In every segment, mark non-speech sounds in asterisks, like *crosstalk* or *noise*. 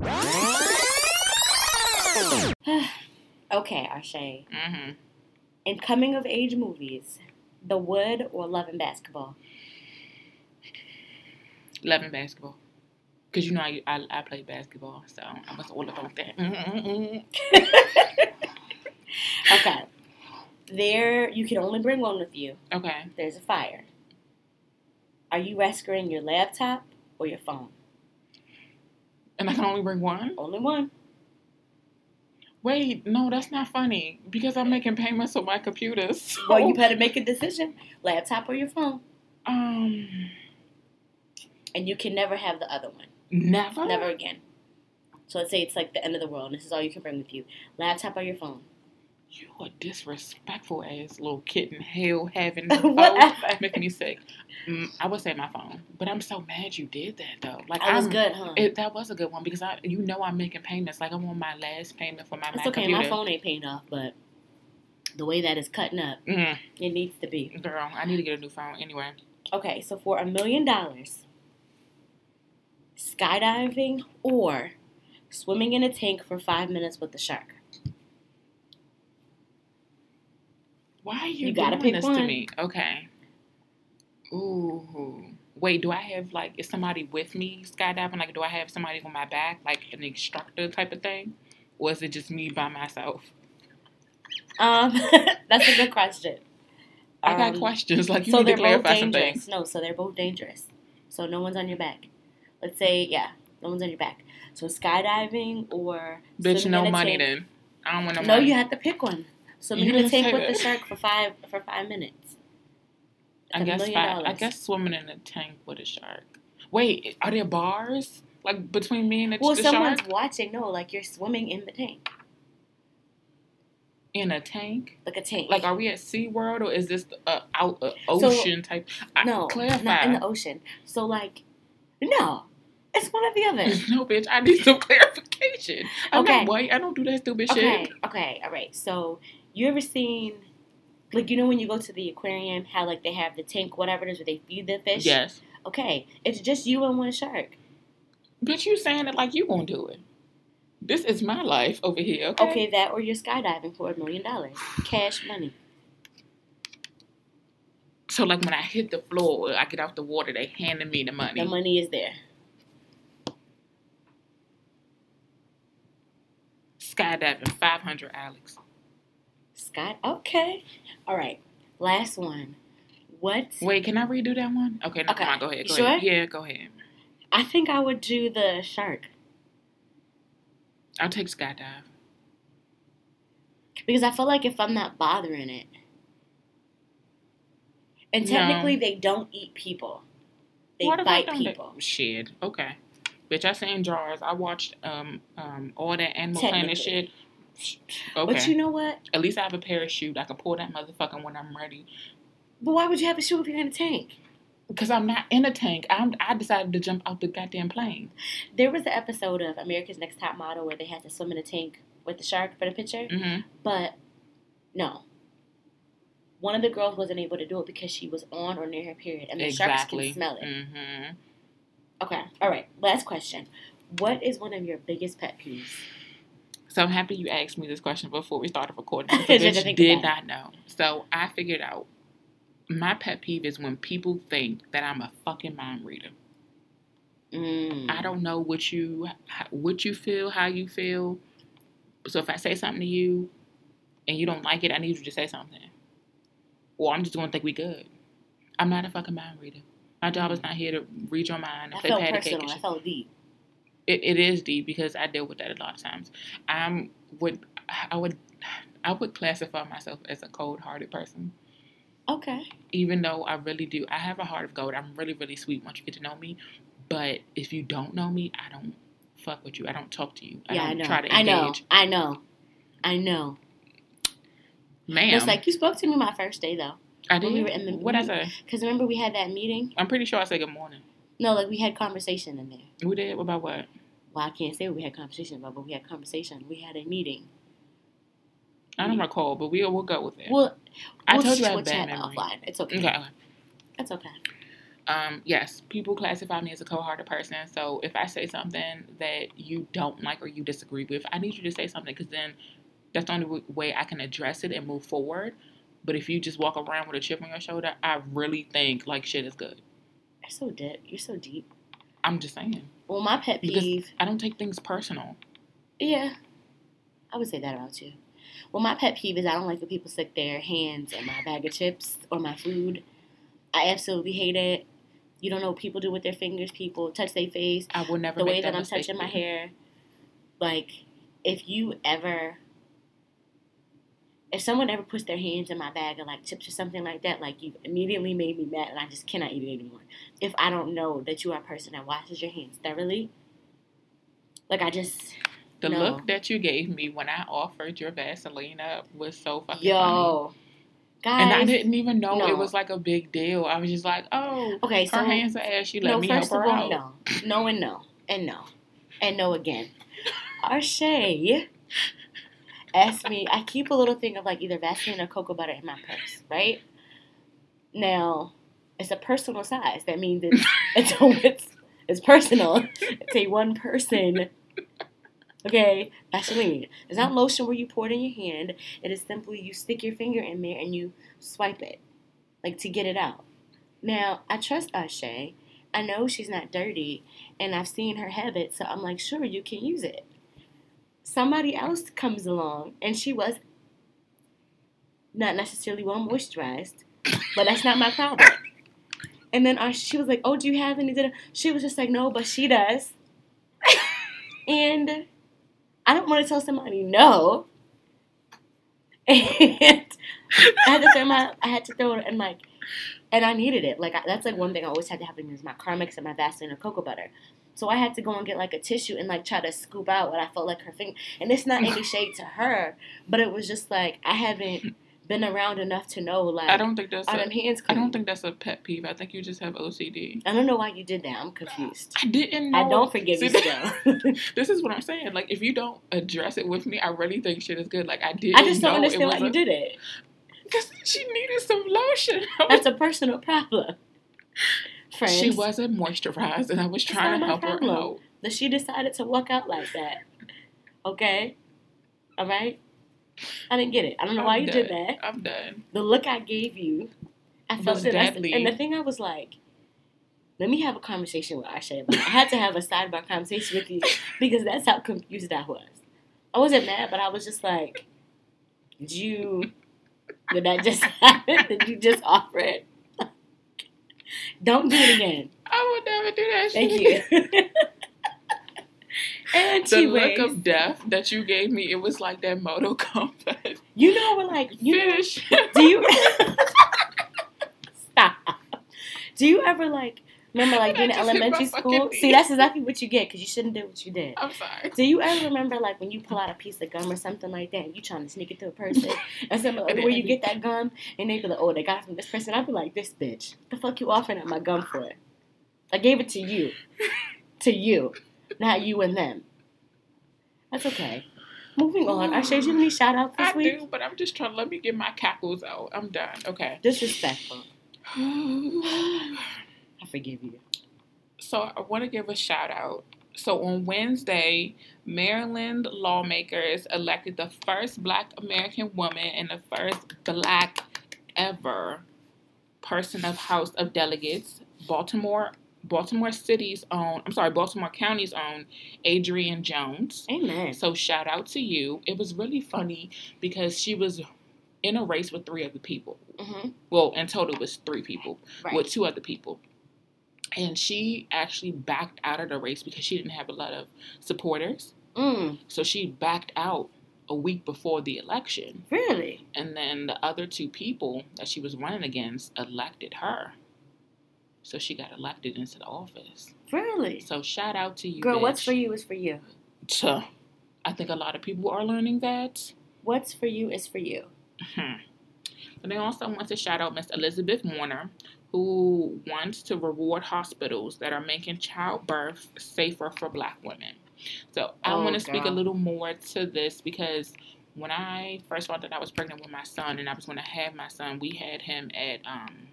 *sighs* okay, Arshay. Mm-hmm. In coming of age movies, The Wood or Love and Basketball? Love and basketball. Cause you know I I, I played basketball, so I was all about that. *laughs* Okay. There, you can only bring one with you. Okay. There's a fire. Are you rescuing your laptop or your phone? And I can only bring one. Only one. Wait, no, that's not funny because I'm making payments on my computer. *laughs* So, Well, you better make a decision: laptop or your phone. um, And you can never have the other one. never. Never again. So let's say it's like the end of the world. and This is all you can bring with you: laptop or your phone. You a disrespectful ass little kitten. Hell, having *laughs* Whatever. making me sick. Mm, I would say my phone, but I'm so mad you did that though. Like That was I'm- good, huh? It, that was a good one because I, you know, I'm making payments. Like I'm on my last payment for my it's Mac okay. computer. My phone ain't paying off, but the way that is cutting up, Mm, it needs to be. girl, I need to get a new phone anyway. Okay, so for a million dollars, skydiving or swimming in a tank for five minutes with the shark. Why are you, You gotta doing pick this to one. me? Okay. Ooh. Wait, do I have like is somebody with me skydiving? Like, do I have somebody on my back, like an instructor type of thing, or is it just me by myself? Um, *laughs* that's a good question. I got Um, questions. Like, you so need to clarify some dangerous. things. No, so they're both dangerous. So no one's on your back. Let's say, yeah, no one's on your back. So skydiving or Bitch, no money tank. then. I don't want no No, money. you have to pick one. Swimming You in a didn't tank with the shark for five for five minutes. I guess five, I guess swimming in a tank with a shark. Wait, are there bars like between me and the, shark? Well, someone's watching. No, like you're swimming in the tank, in a tank? like a tank. Like, are we at Sea World or is this a uh, out uh, a ocean type? I, no, clarify. not in the ocean. So like, no, it's one or the other. *laughs* no, bitch. I need some *laughs* clarification. I'm Okay. not white. I don't do that stupid Okay, shit. okay, all right. So you ever seen, like, you know when you go to the aquarium, how like they have the tank, whatever it is, where they feed the fish. Yes, Okay, it's just you and one shark. bitch. You saying it like you gonna do it? This is my life over here. Okay. Okay, that or you're skydiving for a million dollars, cash money. So like when I hit the floor, I get off the water. They handing me the money. The money is there. Skydiving, five hundred, Alex. Sky. Okay, all right. Last one. What? Wait, can I redo that one? Okay, no, Okay. come on, go ahead. Go Sure? ahead. Yeah, go ahead. I think I would do the shark I'll take skydive. because I feel like if I'm not bothering it, and No. technically they don't eat people, they What bite people. Shit. Okay. Bitch, I seen Jaws. I watched um um all that Animal Planet shit. Okay. But you know what? At least I have a parachute. I can pull that motherfucker when I'm ready. But why would you have a shoe if you're in a tank? Because I'm not in a tank. I'm I decided to jump out the goddamn plane. There was an episode of America's Next Top Model where they had to swim in a tank with the shark for the picture, Mm-hmm. but no. One of the girls wasn't able to do it because she was on or near her period, and the sharks can smell it. Mm-hmm. Okay, all right. Last question: What is one of your biggest pet peeves? So I'm happy you asked me this question before we started recording. *laughs* The bitch did not know. So I figured out. My pet peeve is when people think that I'm a fucking mind reader. Mm. I don't know what you what you feel, how you feel. So if I say something to you and you don't like it, I need you to say something. Or I'm just gonna think we good. I'm not a fucking mind reader. My job is not here to read your mind and I felt personal. I felt deep. It, it is deep because I deal with that a lot of times. I'm would I would I would classify myself as a cold hearted person. Okay. Even though I really do I have a heart of gold. I'm really, really sweet once you get to know me. But if you don't know me, I don't fuck with you. I don't talk to you. I yeah, I don't know. try to I know. I know. I know. Ma'am. It's like you spoke to me my first day though, I when did. we were in the- what I say? because remember we had that meeting. I'm pretty sure I said good morning. No, like we had conversation in there. We did about what? Well, I can't say what we had conversation about, but we had a conversation. We had a meeting. I don't recall, but we'll we'll go with it. Well, I we'll, told you I have bad chat memory. offline. It's okay. Okay. okay. It's okay. Um, yes, people classify me as a cold-hearted person. So if I say something that you don't like or you disagree with, I need you to say something because then that's the only way I can address it and move forward. But if you just walk around with a chip on your shoulder, I really think like shit is good. You're so deep. You're so deep. I'm just saying. Well, my pet Because- peeve. I don't take things personal. Yeah, I would say that about you. Well, my pet peeve is I don't like when people stick their hands in my bag of chips or my food. I absolutely hate it. You don't know what people do with their fingers. People touch their face. I will never the way that I'm touching my hair. Like, if you ever, if someone ever puts their hands in my bag of like chips or something like that, like you immediately made me mad and I just cannot eat it anymore. If I don't know that you are a person that washes your hands thoroughly, like I just, The No. look that you gave me when I offered your Vaseline up was so fucking funny. yo, guys. And I didn't even know no. it was like a big deal. I was just like, oh, Okay, her so hands are ass. She let no, me help her all, out. no, no, and no, and no, and no again. *laughs* Arshay asked me. I keep a little thing of like either Vaseline or cocoa butter in my purse, right? Now, it's a personal size. That means it's *laughs* it's it's, it's personal. It's a one person. Okay, Vaseline. It's not lotion where you pour it in your hand. It is simply you stick your finger in there and you swipe it, like to get it out. Now, I trust Ashe. I know she's not dirty, and I've seen her have it, so I'm like, sure, you can use it. Somebody else comes along, and she was not necessarily well moisturized, but that's not my problem. And then Ashe, she was like, oh, do you have any? da-da?" She was just like, no, but she does. *laughs* and I don't want to tell somebody no. *laughs* And I had to throw my, I had to throw it in like, and I needed it. Like I, that's like one thing I always had to have in is my Carmex and my Vaseline or cocoa butter. So I had to go and get like a tissue and like try to scoop out what I felt like her finger. And it's not any shade to her, but it was just like I haven't been around enough to know like I don't think that's a, hands I don't think that's a pet peeve. I think you just have OCD. I don't know why you did that. I'm confused. I didn't know. I don't forgive you still. *laughs* this is what I'm saying. Like, if you don't address it with me, I really think shit is good. Like, I didn't I just don't understand why was you did it. *laughs* Because she needed some lotion. That's a personal *laughs* problem. Friends. She wasn't moisturized, and I was trying to help her problem. out. that she decided to walk out like that. Okay? All right? I didn't get it. I don't know why I'm you did that. I'm done. The look I gave you, I felt it. Deadly. And the thing I was like, let me have a conversation with Asha. Like, I had to have a sidebar conversation with you *laughs* because that's how confused I was. I wasn't mad, but I was just like, did you, did that just *laughs* happen? Did you just offer it? *laughs* Don't do it again. I would never do that Thank shit. you. and *laughs* The look of death that you gave me, it was like that Moto Compass. You know, we're like, you know, do you *laughs* stop? Do you ever like remember like being in I just hit my elementary school? See, that's exactly what you get because you shouldn't do what you did. I'm sorry. Do you ever remember like when you pull out a piece of gum or something like that and you trying to sneak it to a person *laughs* and somebody like, where you get that gum and they be like, oh, they got it from this person. I'd be like, this bitch, the fuck you offering up my gum for? It? I gave it to you, *laughs* to you, not you and them. That's okay. Moving on. I showed you any shout outs this I week. do, but I'm just trying to let me get my cackles out. I'm done. Okay. Disrespectful. *sighs* *sighs* *sighs* I forgive you. So I want to give a shout out. So on Wednesday, Maryland lawmakers elected the first Black American woman and the first Black ever person of House of Delegates. Baltimore, Baltimore City's own. I'm sorry, Baltimore County's own Adrienne Jones. Amen. So shout out to you. It was really funny because she was in a race with three other people. hmm Well, in total, it was three people Right. with two other people. And she actually backed out of the race because she didn't have a lot of supporters. Mm, So she backed out a week before the election. really? And then the other two people that she was running against elected her. So she got elected into the office. Really? So shout out to you. Girl, what's for you is for you. Tuh. I think a lot of people are learning that. What's for you is for you. Hmm. But they also want to shout out Miss Elizabeth Warren, who wants to reward hospitals that are making childbirth safer for black women. So I Oh, want to speak a little more to this because when I first found that I was pregnant with my son and I was going to have my son, we had him at um,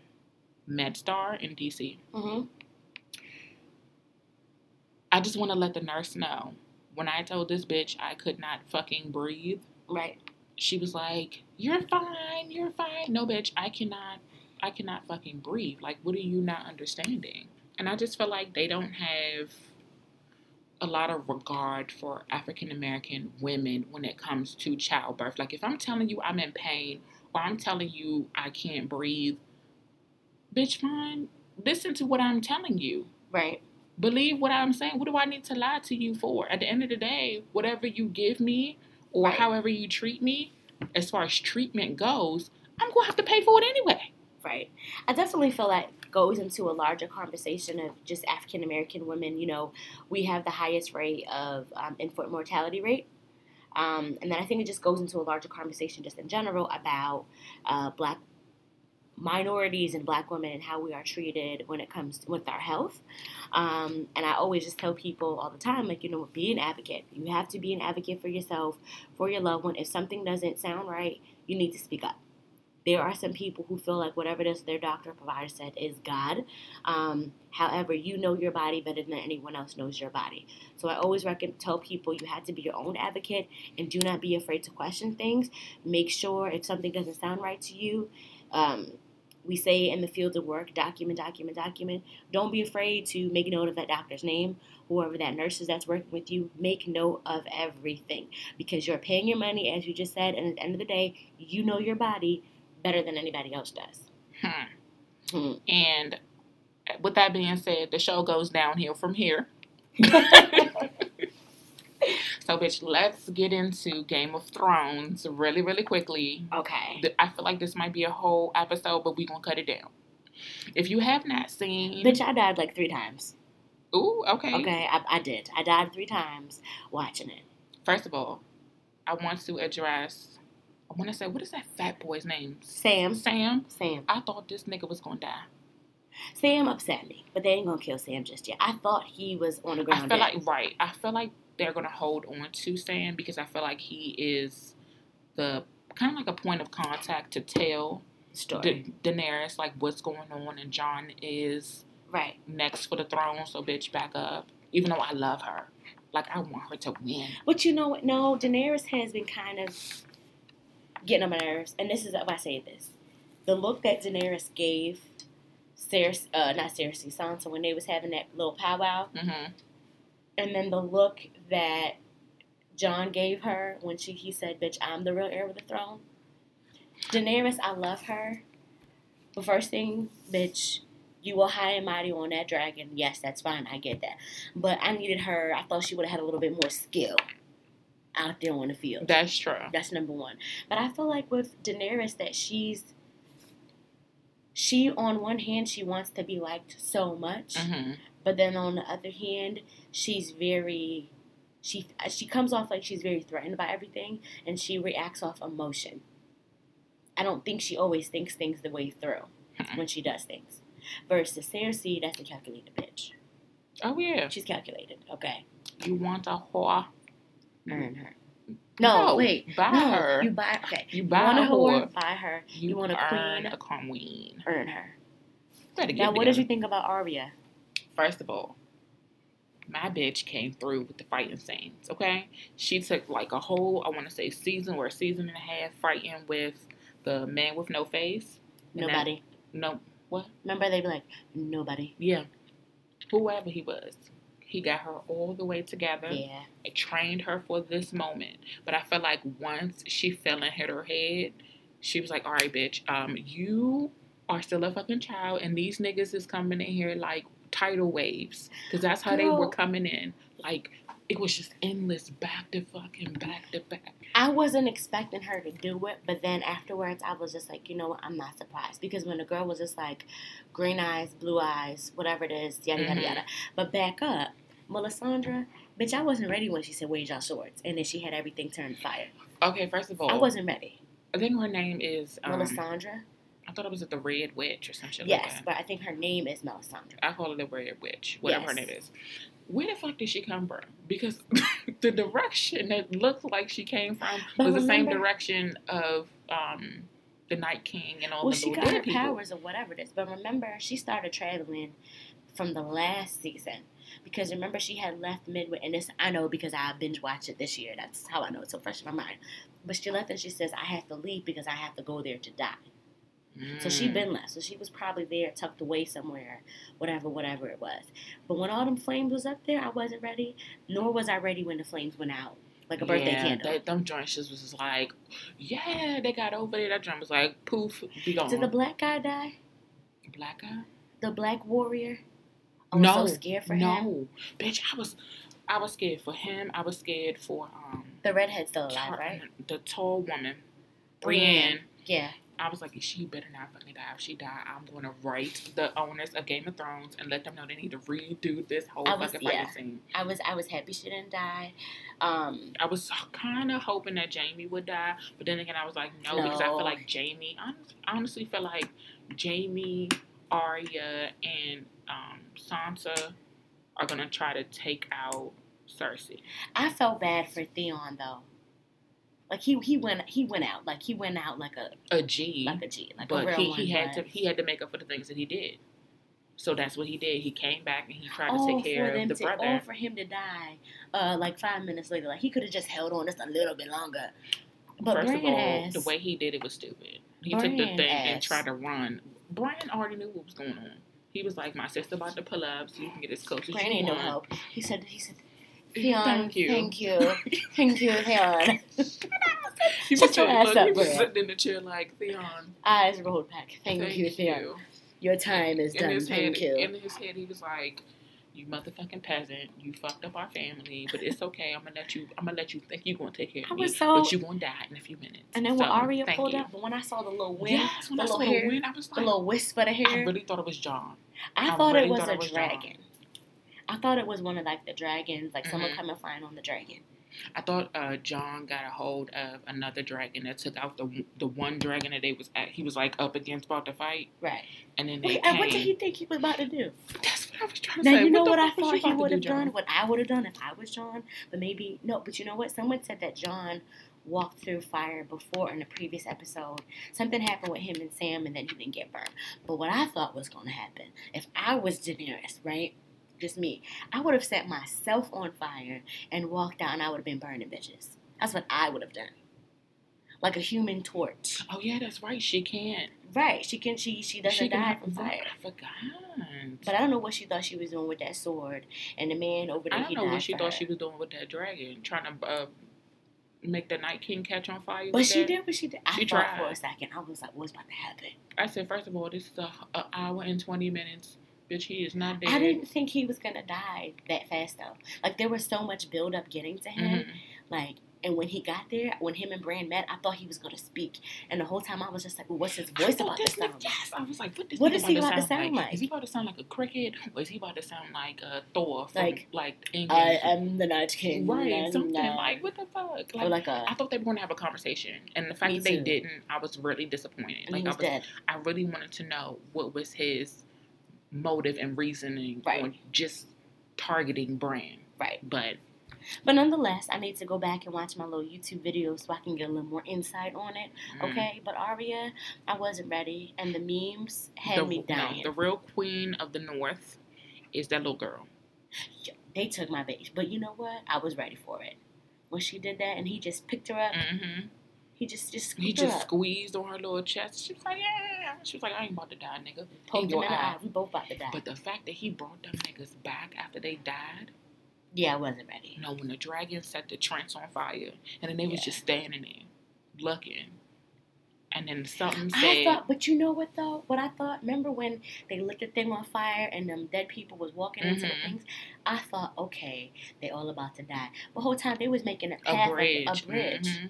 MedStar in DC. hmm I just want to let the nurse know when I told this bitch I could not fucking breathe, Right. she was like, "You're fine, you're fine." No, bitch, I cannot, I cannot fucking breathe. Like, what are you not understanding? And I just feel like they don't have a lot of regard for African American women when it comes to childbirth. Like, if I'm telling you I'm in pain or I'm telling you I can't breathe, bitch, fine. Listen to what I'm telling you Right. believe what I'm saying. What do I need to lie to you for? At the end of the day, whatever you give me or Right. however you treat me, as far as treatment goes, I'm gonna have to pay for it anyway. Right. I definitely feel that goes into a larger conversation of just African American women. You know, we have the highest rate of um, infant mortality rate. Um, and then I think it just goes into a larger conversation just in general about uh, black minorities and black women and how we are treated when it comes to, with our health. Um, and I always just tell people all the time, like, you know, be an advocate. You have to be an advocate for yourself, for your loved one. If something doesn't sound right, you need to speak up there are some people who feel like whatever this their doctor or provider said is God. Um, however, you know your body better than anyone else knows your body. So I always recommend tell people you have to be your own advocate and do not be afraid to question things. Make sure if something doesn't sound right to you. Um, we say in the field of work, document, document, document. Don't be afraid to make note of that doctor's name, whoever that nurse is that's working with you. Make note of everything because you're paying your money, as you just said, and at the end of the day, you know your body better than anybody else does. Hmm. Hmm. And with that being said, the show goes downhill from here. *laughs* so, bitch, let's get into Game of Thrones really, really quickly. Okay. I feel like this might be a whole episode, but we're gonna cut it down. If you have not seen, Bitch, I died like three times. ooh, okay. Okay, I, I did. I died three times watching it. First of all, I want to address. I want to say, what is that fat boy's name? Sam. Sam. Sam. I thought this nigga was gonna die. Sam upset me, but they ain't gonna kill Sam just yet. I thought he was on the ground. I feel dead. like right. I feel like they're gonna hold on to Sam because I feel like he is the kind of like a point of contact to tell story. Da- Daenerys like what's going on, and Jon is right. next for the throne. So bitch, back up. Even though I love her, like I want her to win. But you know what? No, Daenerys has been kind of getting on my nerves, and this is why I say this: the look that Daenerys gave Cersei, uh, not Cersei, Sansa, when they was having that little powwow, hmm and then the look that Jon gave her when she he said, "Bitch, I'm the real heir of the throne." Daenerys, I love her, but first thing, bitch, you were high and mighty on that dragon. Yes, that's fine. I get that, but I needed her. I thought she would have had a little bit more skill out there on the field. That's true. That's number one. But I feel like with Daenerys that she's she on one hand she wants to be liked so much, hmm but then on the other hand she's very she she comes off like she's very threatened by everything and she reacts off emotion. I don't think she always thinks things the way through Mhm. when she does things. Versus Cersei, that's a calculated bitch. Oh yeah. She's calculated. Okay, You want a whore? Earn her. No, No, wait, buy no, her. You buy okay. You You buy want a whore, buy her. You, You want a earn queen? a queen. Earn her. Now, what did you think about Arya? First of all, my bitch came through with the fighting scenes. Okay, she took like a whole, I want to say, season or a season and a half fighting with the man with no face. And that- Nobody. no, What? Remember, they'd be like, nobody. yeah, whoever he was, he got her all the way together. Yeah. I trained her for this moment. But I felt like once she fell and hit her head, she was like, "All right, bitch, um, you are still a fucking child, and these niggas is coming in here like tidal waves, because that's how they were coming in. Like it was just endless, back to fucking back to back. I wasn't expecting her to do it, but then afterwards, I was just like, you know what? I'm not surprised because when the girl was just like, green eyes, blue eyes, whatever it is, yada yada Mhm. yada. But back up, Melisandre, bitch, I wasn't ready when she said wage y'all swords, and then she had everything turned fire. Okay, first of all, I wasn't ready. I think her name is. Um, Melisandre, I thought it was the Red Witch or some shit like yes, that. but I think her name is Melisandre. I call it the Red Witch, whatever her name is. Where the fuck did she come from? Because *laughs* the direction that looked like she came from was the same direction of um the Night King and all Well, the she got her people. powers or whatever it is. But remember, she started traveling from the last season because remember she had left midway. And this I know because I binge watched it this year. That's how I know it's so fresh in my mind. But she left and she says, "I have to leave because I have to go there to die." So she Mm. been left. So she was probably there, tucked away somewhere, whatever, whatever it was. But when all them flames was up there, I wasn't ready. Nor was I ready when the flames went out, like a birthday yeah, candle. That, them joints just was just like, yeah, they got over there. That drum was like, poof, be gone. Did the black guy die? black guy? The black warrior? I was no, so scared for no, him. bitch. I was, I was scared for him. I was scared for um The redhead's still alive, Tar- right? the tall woman, Brienne. Brienne. Yeah. I was like, she better not fucking die. If she die, I'm gonna write the owners of Game of Thrones and let them know they need to redo this whole I was- fucking yeah. scene. I was I was happy she didn't die. Um, I was kind of hoping that Jaime would die, but then again, I was like, no, because I feel like Jaime. I honestly, honestly feel like Jaime, Arya, and um, Sansa are gonna try to take out Cersei. I felt bad for Theon though. Like he he went he went out like he went out like a A G, like a G like a but real he, one. he had to he had to make up for the things that he did. So that's what he did. He came back and he tried to oh, take care of the to, brother. Oh, for him to die, uh, like five minutes later, like he could have just held on just a little bit longer. But First of all, ass, the way he did it was stupid. He took the Bran thing and tried to run. Bran already knew what was going on. He was like, "My sister about to pull up, so you can get as close as Bran you ain't no help. He said he said. Theon, Thank you. thank you, *laughs* thank you, Theon. He Shut was, your ass up, he was sitting in the chair like, Theon, Eyes rolled back. Thank, thank, you, Theon. Your time is In done. Thank head, you. in his head, he was like, "You motherfucking peasant, you fucked up our family, but it's okay. I'm gonna let you. I'm gonna let you think you're gonna take care of me, so- but you gonna die in a few minutes." And then when So, Arya pulled you. up, but when I saw the little wind, yes, when the I saw little the hair, wind, I was the little wisp of the hair, I really thought it was Jon. I, I thought really it was thought a it was dragon. I thought it was one of like the dragons, like someone Mhm. coming flying on the dragon. I thought uh, Jon got a hold of another dragon that took out the the one dragon that they was at. He was like up against about to fight, Right. and then they Wait, came. and what did he think he was about to do? That's what I was trying to Now say. Now you know the what I thought he would have do, done, what I would have done if I was Jon, but maybe no. But you know what? Someone said that Jon walked through fire before in the previous episode. Something happened with him and Sam, and then he didn't get burned. But what I thought was going to happen if I was Daenerys, right? Just me, I would have set myself on fire and walked out, and I would have been burning bitches. That's what I would have done, like a human torch. Oh yeah, that's right. She can't. Right? She can. She she doesn't she die from fire. I forgot. But I don't know what she thought she was doing with that sword. And the man over there, I don't know what she thought her. she was doing with that dragon, trying to uh, make the Night King catch on fire. But she that. did what she did. I She tried. for a second. I was like, what's about to happen? I said, first of all, this is a, a hour and twenty minutes. Bitch, he is not dead. I didn't think he was gonna die that fast though. Like there was so much build up getting to him. Mhm. Like and when he got there, when him and Bran met, I thought he was gonna speak. And the whole time I was just like, well, what's his voice about to this sound like? Yes, I was like, what What he about to sound like? Is he about to sound like a cricket, or is he about to sound like uh, Thor from Like, like? I am the Night King. right, something like what the fuck? or Like, like a I thought they were going to have a conversation, and the fact that they too. didn't, I was really disappointed. Like he I was was, dead. I really wanted to know what was his motive and reasoning Right. on just targeting Bran. Right. But But nonetheless, I need to go back and watch my little YouTube video so I can get a little more insight on it. mm, Okay, but Arya, I wasn't ready, and the memes had the, me no, the real queen of the North is that little girl. they took my base, but you know what? I was ready for it. When she did that, and he just picked her up, hmm he just just He just up, squeezed on her little chest. She was like, yeah. She was like, I ain't about to die, nigga. poked him in the eye. We both about to die. But the fact that he brought them niggas back after they died, yeah, I wasn't ready. you know, when the dragon set the trance on fire, and then they was just standing there, looking, and then something I thought, but you know what though? What I thought. Remember when they lit the thing on fire and them dead people was walking into the Mhm. things? I thought, okay, they all about to die. The whole time they was making a a bridge. a, a bridge. Mhm.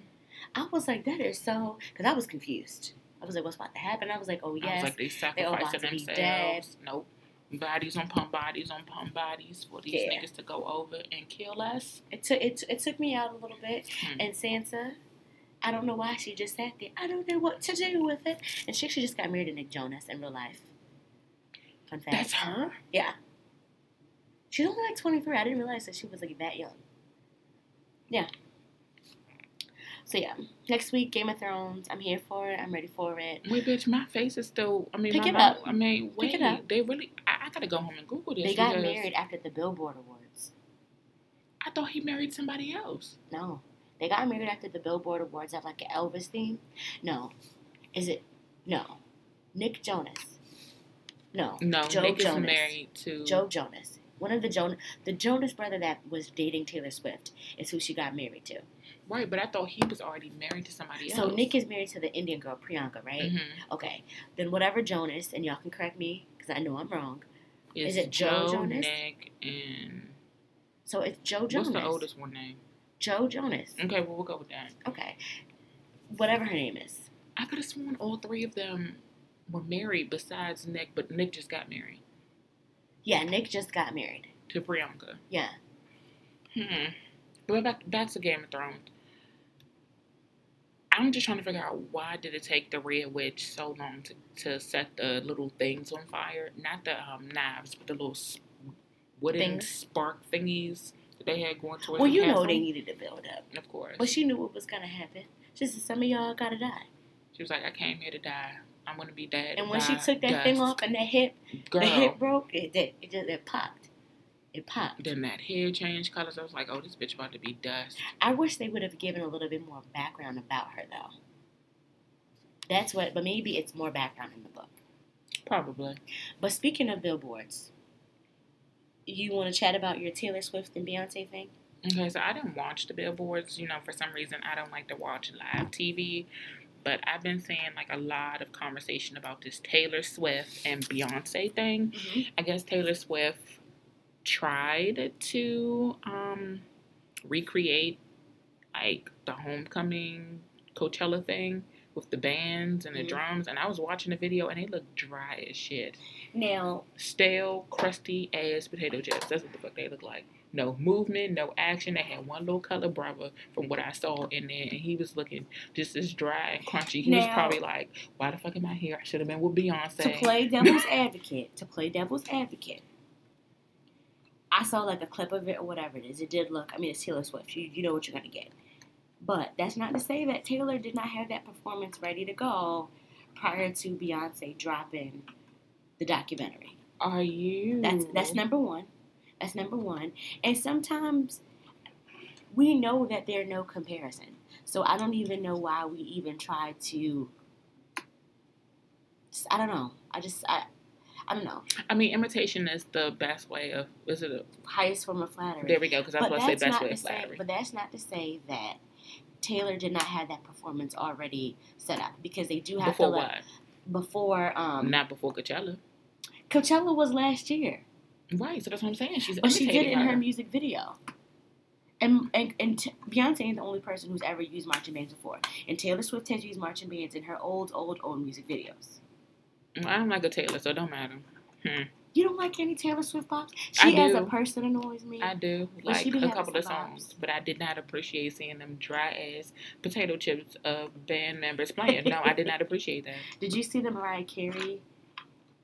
I was like, that is so, because I was confused. I was like, what's about to happen? I was like, oh I was yes, like, they sacrificed about sacrificing to be themselves. Nope. Bodies on pump bodies on pump bodies for these Yeah. niggas to go over and kill us. it took it, it took me out a little bit. Hmm. And Sansa, I don't know why she just sat there. I don't know what to do with it. And she actually just got married to Nick Jonas in real life. Fun fact. That's her? Yeah. She's only like 23. I didn't realize that she was like that young. Yeah. So yeah, next week Game of Thrones. I'm here for it. I'm ready for it. Wait, bitch, my face is still. I mean, Pick my it mouth- up. I mean, wait. Pick it up. They really. I, I gotta go home and Google this. They got married after the Billboard Awards. I thought he married somebody else. No, they got married after the Billboard Awards at like an Elvis theme. No, is it? No, Nick Jonas. No, No, Joe Nick is married to. Joe Jonas. One of the Jonas, the Jonas brother that was dating Taylor Swift is who she got married to. Right, but I thought he was already married to somebody else. So Nick is married to the Indian girl Priyanka, right? hmm Okay, then whatever Jonas, and y'all can correct me because I know I'm wrong. Is it Joe Joe, Jonas? Nick, and So it's Joe Jonas. what's the oldest one name? Joe Jonas. Okay, well we'll go with that. Okay, whatever her name is. I could have sworn all three of them were married besides Nick, but Nick just got married Yeah, Nick just got married. to Priyanka. Yeah. Hmm. But back back to Game of Thrones. I'm just trying to figure out why did it take the Red Witch so long to, to set the little things on fire? Not the um, knives, but the little wooden Things? spark thingies that they had going towards Well, you know they needed to build up, Of course. but she knew what was gonna happen. She said, "Some of y'all gotta die." She was like, I came here to die. I'm gonna be dead. And when she took that thing off and that hip, girl, the hip broke. It did. It just it popped. It popped. then that hair changed colors. I was like, oh, this bitch about to be dust. I wish they would have given a little bit more background about her, though. That's what. But maybe it's more background in the book. Probably. But speaking of billboards, you want to chat about your Taylor Swift and Beyonce thing? Okay, so I didn't watch the billboards. You know, for some reason, I don't like to watch live TV. But I've been seeing like a lot of conversation about this Taylor Swift and Beyonce thing. Mm-hmm. I guess Taylor Swift tried to um, recreate like the homecoming Coachella thing with the bands and the Mhm. drums, and I was watching the video and they look dry as shit. Now, Stale, crusty ass potato chips. That's what the fuck they look like. No movement, no action. They had one little color brother from what I saw in there, and he was looking just as dry and crunchy. He was probably like, "Why the fuck am I here? I should have been with Beyonce." to play *laughs* devil's advocate, to play devil's advocate, I saw like a clip of it or whatever it is. It did look. I mean, it's Taylor Swift. You you know what you're gonna get. But that's not to say that Taylor did not have that performance ready to go prior to Beyonce dropping the documentary. Are you? That's that's number one. That's number one. And sometimes we know that there's no comparison. So I don't even know why we even try to. I don't know. I just I, I don't know. I mean, imitation is the best way of. Is it? A, Highest form of flattery. there we go. Because I was about to say best way of say. flattery. But that's not to say that Taylor did not have that performance already set up because they do have Before to what? let before um Not before Coachella. Coachella was last year. Right. So that's what I'm saying. She's But she did it in her music video. And and, and t- Beyonce ain't the only person who's ever used marching bands before. And Taylor Swift has used marching bands in her old, old, old music videos. I don't like a Taylor, so it don't matter. Hmm. You don't like any Taylor Swift? I She as a person annoys me. I do like a couple of songs, but I did not appreciate seeing them dry ass potato chips of band members playing. No, I did not appreciate that. *laughs* Did you see the Mariah Carey?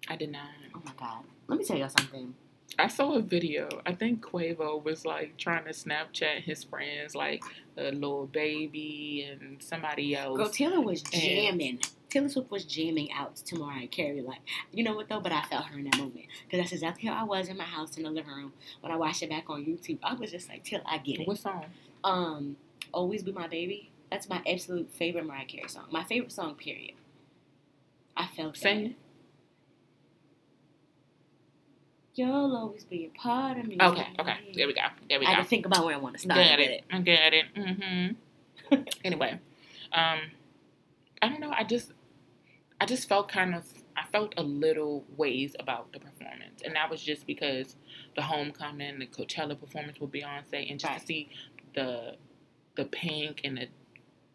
I did not. Oh my God. Let me tell y'all something. I saw a video. I think Quavo was like trying to Snapchat his friends, like a little baby and somebody else. Girl, Taylor was And- jamming. Taylor Swift was jamming out to Mariah Carey. Like, you know what though? But I felt her in that moment because that's exactly how I was in my house in the living room when I watched it back on YouTube. I was just like, "Till I get it." What song? Um, "Always Be My Baby." That's my absolute favorite Mariah Carey song. My favorite song, period. I felt Sing that. You'll always be a part of me. Okay, okay. There we go. There we go. I had to think about where I want to start. Got it. I got it. Mm-hmm. *laughs* anyway, um, I don't know. I just, I just felt kind of, I felt a little ways about the performance, and that was just because the homecoming, the Coachella performance with Beyonce, and just Right. to see the, the pink and the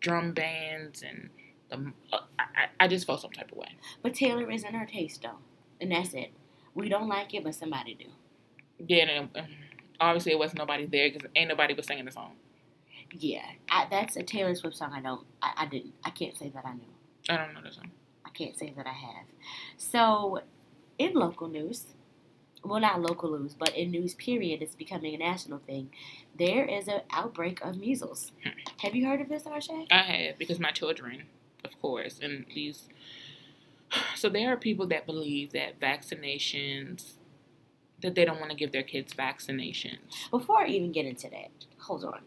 drum bands and the, uh, I, I- just felt some type of way. But Taylor isn't her taste though, and that's it. We don't like it, but somebody do. Yeah, and um, obviously it wasn't nobody there because ain't nobody was singing the song. Yeah, I, that's a Taylor Swift song. I don't. I, I didn't. I can't say that I knew. I don't know the song. Can't say that I have. So, in local news, well, not local news, but in news period, it's becoming a national thing. There is an outbreak of measles. Hmm. Have you heard of this, Arshay? I have because my children, of course, and these. *sighs* So there are people that believe that vaccinations, that they don't want to give their kids vaccinations. Before I even get into that, hold on.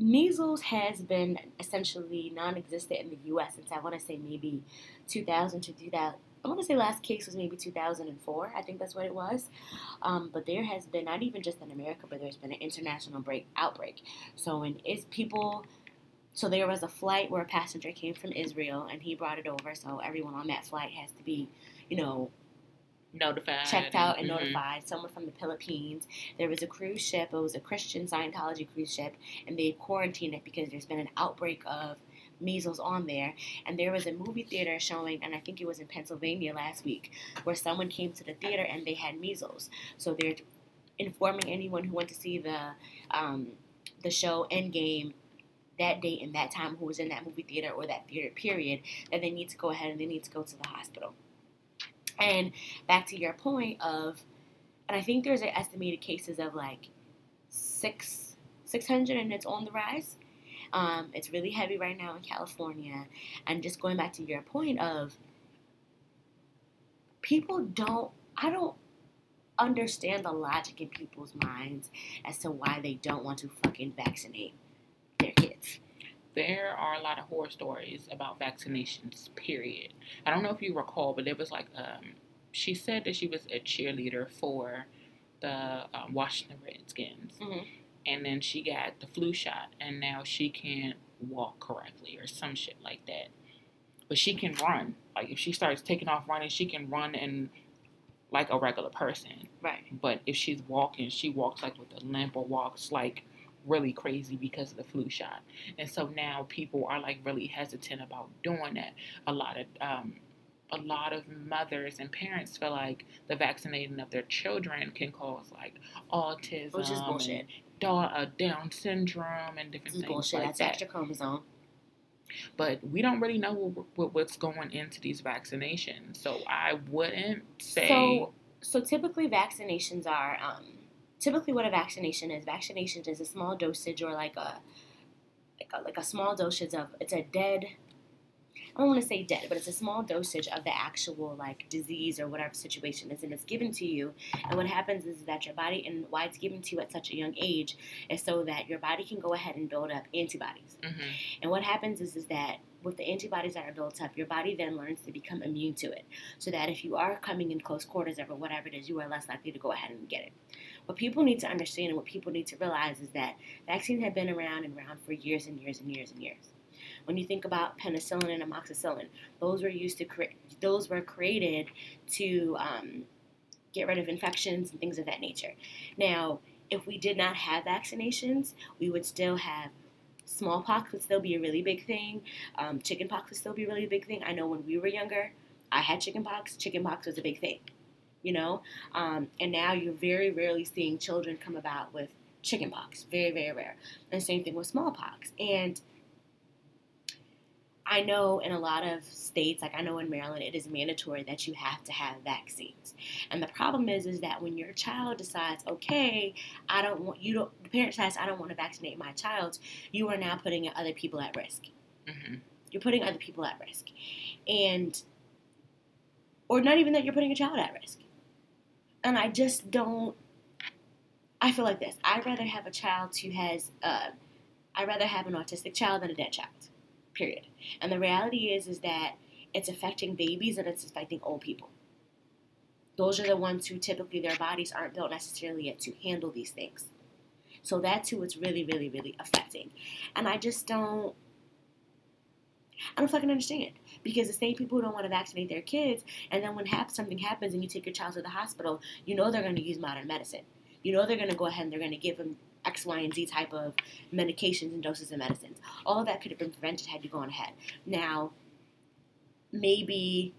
Measles has been essentially non-existent in the U.S. since I want to say maybe 2000 to 2000. I want to say last case was maybe 2004. I think that's what it was. Um, but there has been not even just in America, but there's been an international break outbreak. So when is people, so there was a flight where a passenger came from Israel and he brought it over. So everyone on that flight has to be, you know, Notified. checked out and Mhm. notified. Someone from the Philippines. There was a cruise ship. It was a Christian Scientology cruise ship, and they quarantined it because there's been an outbreak of measles on there. And there was a movie theater showing, and I think it was in Pennsylvania last week, where someone came to the theater and they had measles. So they're informing anyone who went to see the um, the show Endgame that date and that time who was in that movie theater or that theater period that they need to go ahead and they need to go to the hospital. And back to your point of, and I think there's an estimated cases of like six six hundred, and it's on the rise. Um, it's really heavy right now in California. And just going back to your point of, people don't. I don't understand the logic in people's minds as to why they don't want to fucking vaccinate. There are a lot of horror stories about vaccinations. Period. I don't know if you recall, but there was like um, she said that she was a cheerleader for the um, Washington Redskins, Mhm. and then she got the flu shot, and now she can't walk correctly or some shit like that. But she can run. Like if she starts taking off running, she can run and like a regular person. Right. But if she's walking, she walks like with a limp or walks like really crazy because of the flu shot. And so now people are like really hesitant about doing that. A lot of um, a lot of mothers and parents feel like the vaccinating of their children can cause like autism, Which is bullshit. uh, Down syndrome, and different things bullshit. like That's that. extra chromosome. But we don't really know what, what, what's going into these vaccinations, so I wouldn't say. So, so typically vaccinations are um, typically what a vaccination is. Vaccination is a small dosage or like a like a, like a small dosage of it's a dead. I don't want to say dead, but it's a small dosage of the actual like disease or whatever situation is, and it's given to you. And what happens is that your body, and why it's given to you at such a young age, is so that your body can go ahead and build up antibodies. Mhm. And what happens is, is that with the antibodies that are built up, your body then learns to become immune to it. So that if you are coming in close quarters or whatever it is, you are less likely to go ahead and get it. What people need to understand and what people need to realize is that vaccines have been around and around for years and years and years and years. When you think about penicillin and amoxicillin, those were used to create. Those were created to um, get rid of infections and things of that nature. Now, if we did not have vaccinations, we would still have smallpox would still be a really big thing. Um, chickenpox would still be a really big thing. I know when we were younger, I had chickenpox. Chickenpox was a big thing, you know. Um, and now you're very rarely seeing children come about with chickenpox. Very, very rare. And same thing with smallpox. And I know in a lot of states, like I know in Maryland, it is mandatory that you have to have vaccines. And the problem is, is that when your child decides, okay, I don't want you don't the parent decides I don't want to vaccinate my child, you are now putting other people at risk. Mhm. You're putting other people at risk, and or not even that you're putting a child at risk. And I just don't. I feel like this. I'd rather have a child who has. Uh, I'd rather have an autistic child than a dead child. Period. And the reality is, is that it's affecting babies and it's affecting old people. Those are the ones who typically their bodies aren't built necessarily yet to handle these things. So that's who it's really, really, really affecting. And I just don't. I don't fucking understand because the same people who don't want to vaccinate their kids, and then when something happens and you take your child to the hospital, you know they're going to use modern medicine. You know they're going to go ahead and they're going to give them X, Y, and Z type of medications and doses of medicines. All of that could have been prevented had you gone ahead. Now, maybe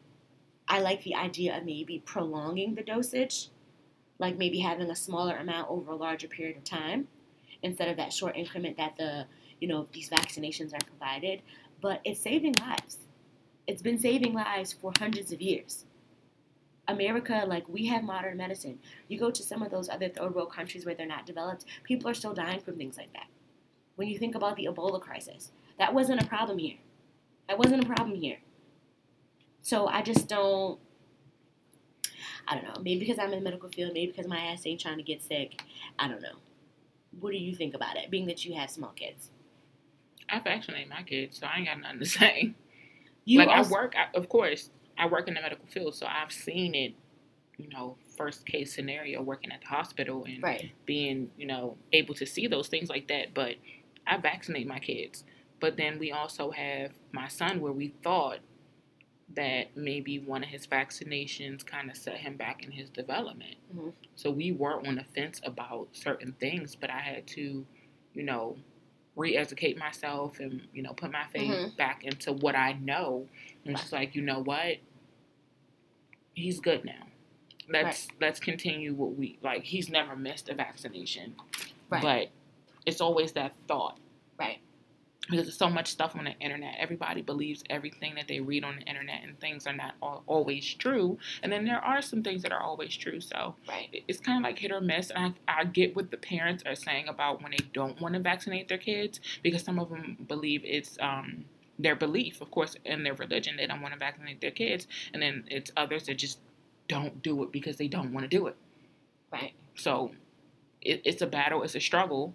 I like the idea of maybe prolonging the dosage, like maybe having a smaller amount over a larger period of time instead of that short increment that the you know these vaccinations are provided. But it's saving lives. It's been saving lives for hundreds of years. America, like we have modern medicine. You go to some of those other third world countries where they're not developed, people are still dying from things like that. when you think about the Ebola crisis. That wasn't a problem here. That wasn't a problem here. So I just don't. I don't know. Maybe because I'm in the medical field, maybe because my ass ain't trying to get sick. I don't know. What do you think about it, being that you have small kids? I vaccinate my kids, so I ain't got nothing to *laughs* say. You like also- I work, I, of course, I work in the medical field, so I've seen it. You know, first case scenario, working at the hospital and right. being, you know, able to see those things like that. But I vaccinate my kids. But then we also have my son, where we thought that maybe one of his vaccinations kind of set him back in his development. Mhm. So we were on the fence about certain things, but I had to, you know, re-educate myself and you know put my faith Mhm. back into what I know. And it's just like, you know what? He's good now. Let's let's continue what we like. He's never missed a vaccination, Right. but it's always that thought right. Because there's so much stuff on the internet. Everybody believes everything that they read on the internet, and things are not al- always true. And then there are some things that are always true. So Right. it's kind of like hit or miss. And I, I get what the parents are saying about when they don't want to vaccinate their kids because some of them believe it's um, their belief, of course, in their religion. They don't want to vaccinate their kids, and then it's others that just don't do it because they don't want to do it. Right. So it, it's a battle. It's a struggle.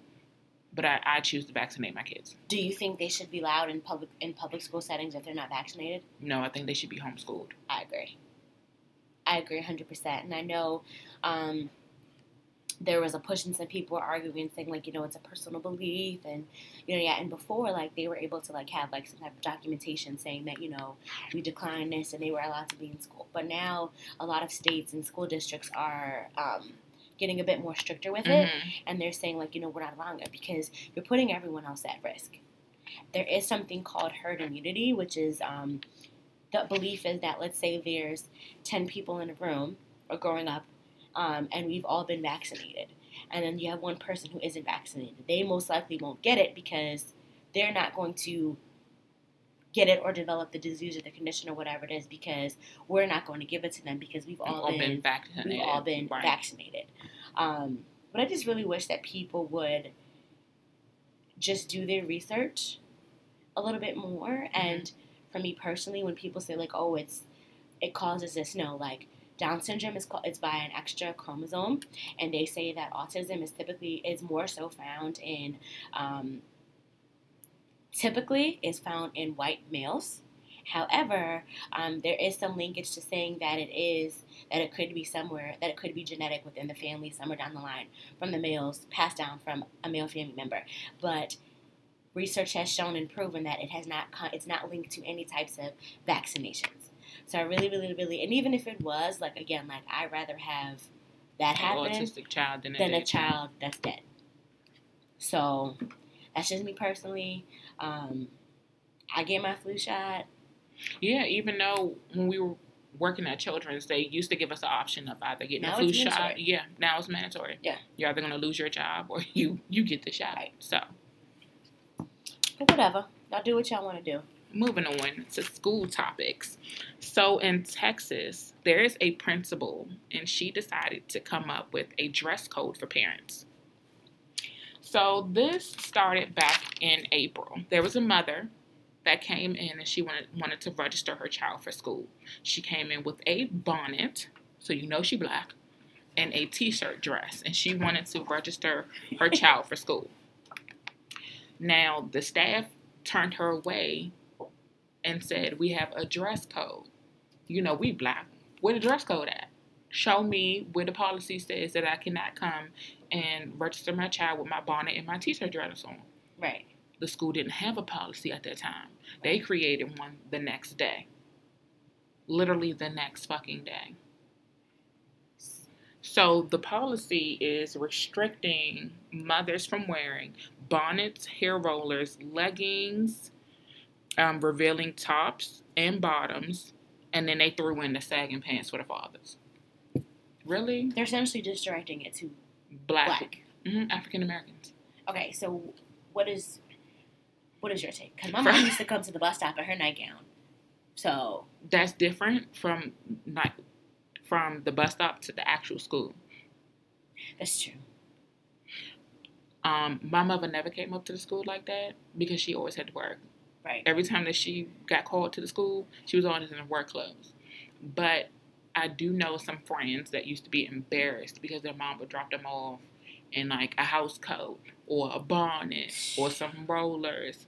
But I, I choose to vaccinate my kids. Do you think they should be allowed in public in public school settings if they're not vaccinated? No, I think they should be homeschooled. I agree. I agree 100%. And I know um, there was a push and some people were arguing and saying like, you know, it's a personal belief and, you know, yeah. And before, like, they were able to, like, have, like, some type of documentation saying that, you know, we decline this and they were allowed to be in school. But now a lot of states and school districts are um, getting a bit more stricter with it. Mhm. And they're saying, like, you know, we're not allowing it because you're putting everyone else at risk. There is something called herd immunity, which is um, the belief is that let's say there's 10 people in a room or growing up um, and we've all been vaccinated and then you have one person who isn't vaccinated they most likely won't get it because they're not going to get it or develop the disease or the condition or whatever it is because we're not going to give it to them because we've all, all been, been vaccinated. we've all been Right. vaccinated um, but i just really wish that people would just do their research a little bit more and for me personally when people say like oh it's it causes this no like down syndrome is called it's by an extra chromosome and they say that autism is typically is more so found in um, typically is found in white males however um, there is some linkage to saying that it is that it could be somewhere that it could be genetic within the family somewhere down the line from the males passed down from a male family member but research has shown and proven that it has not con- it's not linked to any types of vaccinations. So I really, really, really, and even if it was, like again, like I'd rather have that happen autistic child than, than a child that's dead. So that's just me personally. Um, I get my flu shot. Yeah, even though when we were working at Children's, they used to give us the option of either getting Now a flu shot. Yeah, now it's mandatory. Yeah. you're either gonna lose your job or *laughs* you you get the shot. Right. So But whatever, y'all do what y'all want to do. moving on to school topics. So in Texas, there is a principal, and she decided to come up with a dress code for parents. So this started back in April. There was a mother that came in and she wanted wanted to register her child for school. She came in with a bonnet, so you know she black, and a t-shirt dress, and she wanted to register her child for school. Now the staff turned her away and said, "We have a dress code. You know, we black. Where the dress code at? Show me where the policy says that I cannot come and register my child with my bonnet and my t-shirt dress on." Right. The school didn't have a policy at that time. They created one the next day. Literally the next fucking day. So the policy is restricting mothers from wearing bonnets, hair rollers, leggings, um, revealing tops and bottoms, and then they threw in the sagging pants for the fathers. Really? They're essentially just directing it to Black, black. hmm African Americans. Okay, so what is what is your take? Because my mom used to come to the bus stop in her nightgown. So That's different from like from the bus stop to the actual school. that's true. Um, my mother never came up to the school like that because she always had to work. Right. Every time that she got called to the school, she was always in her work clothes. But I do know some friends that used to be embarrassed because their mom would drop them off in like a house coat or a bonnet or some rollers.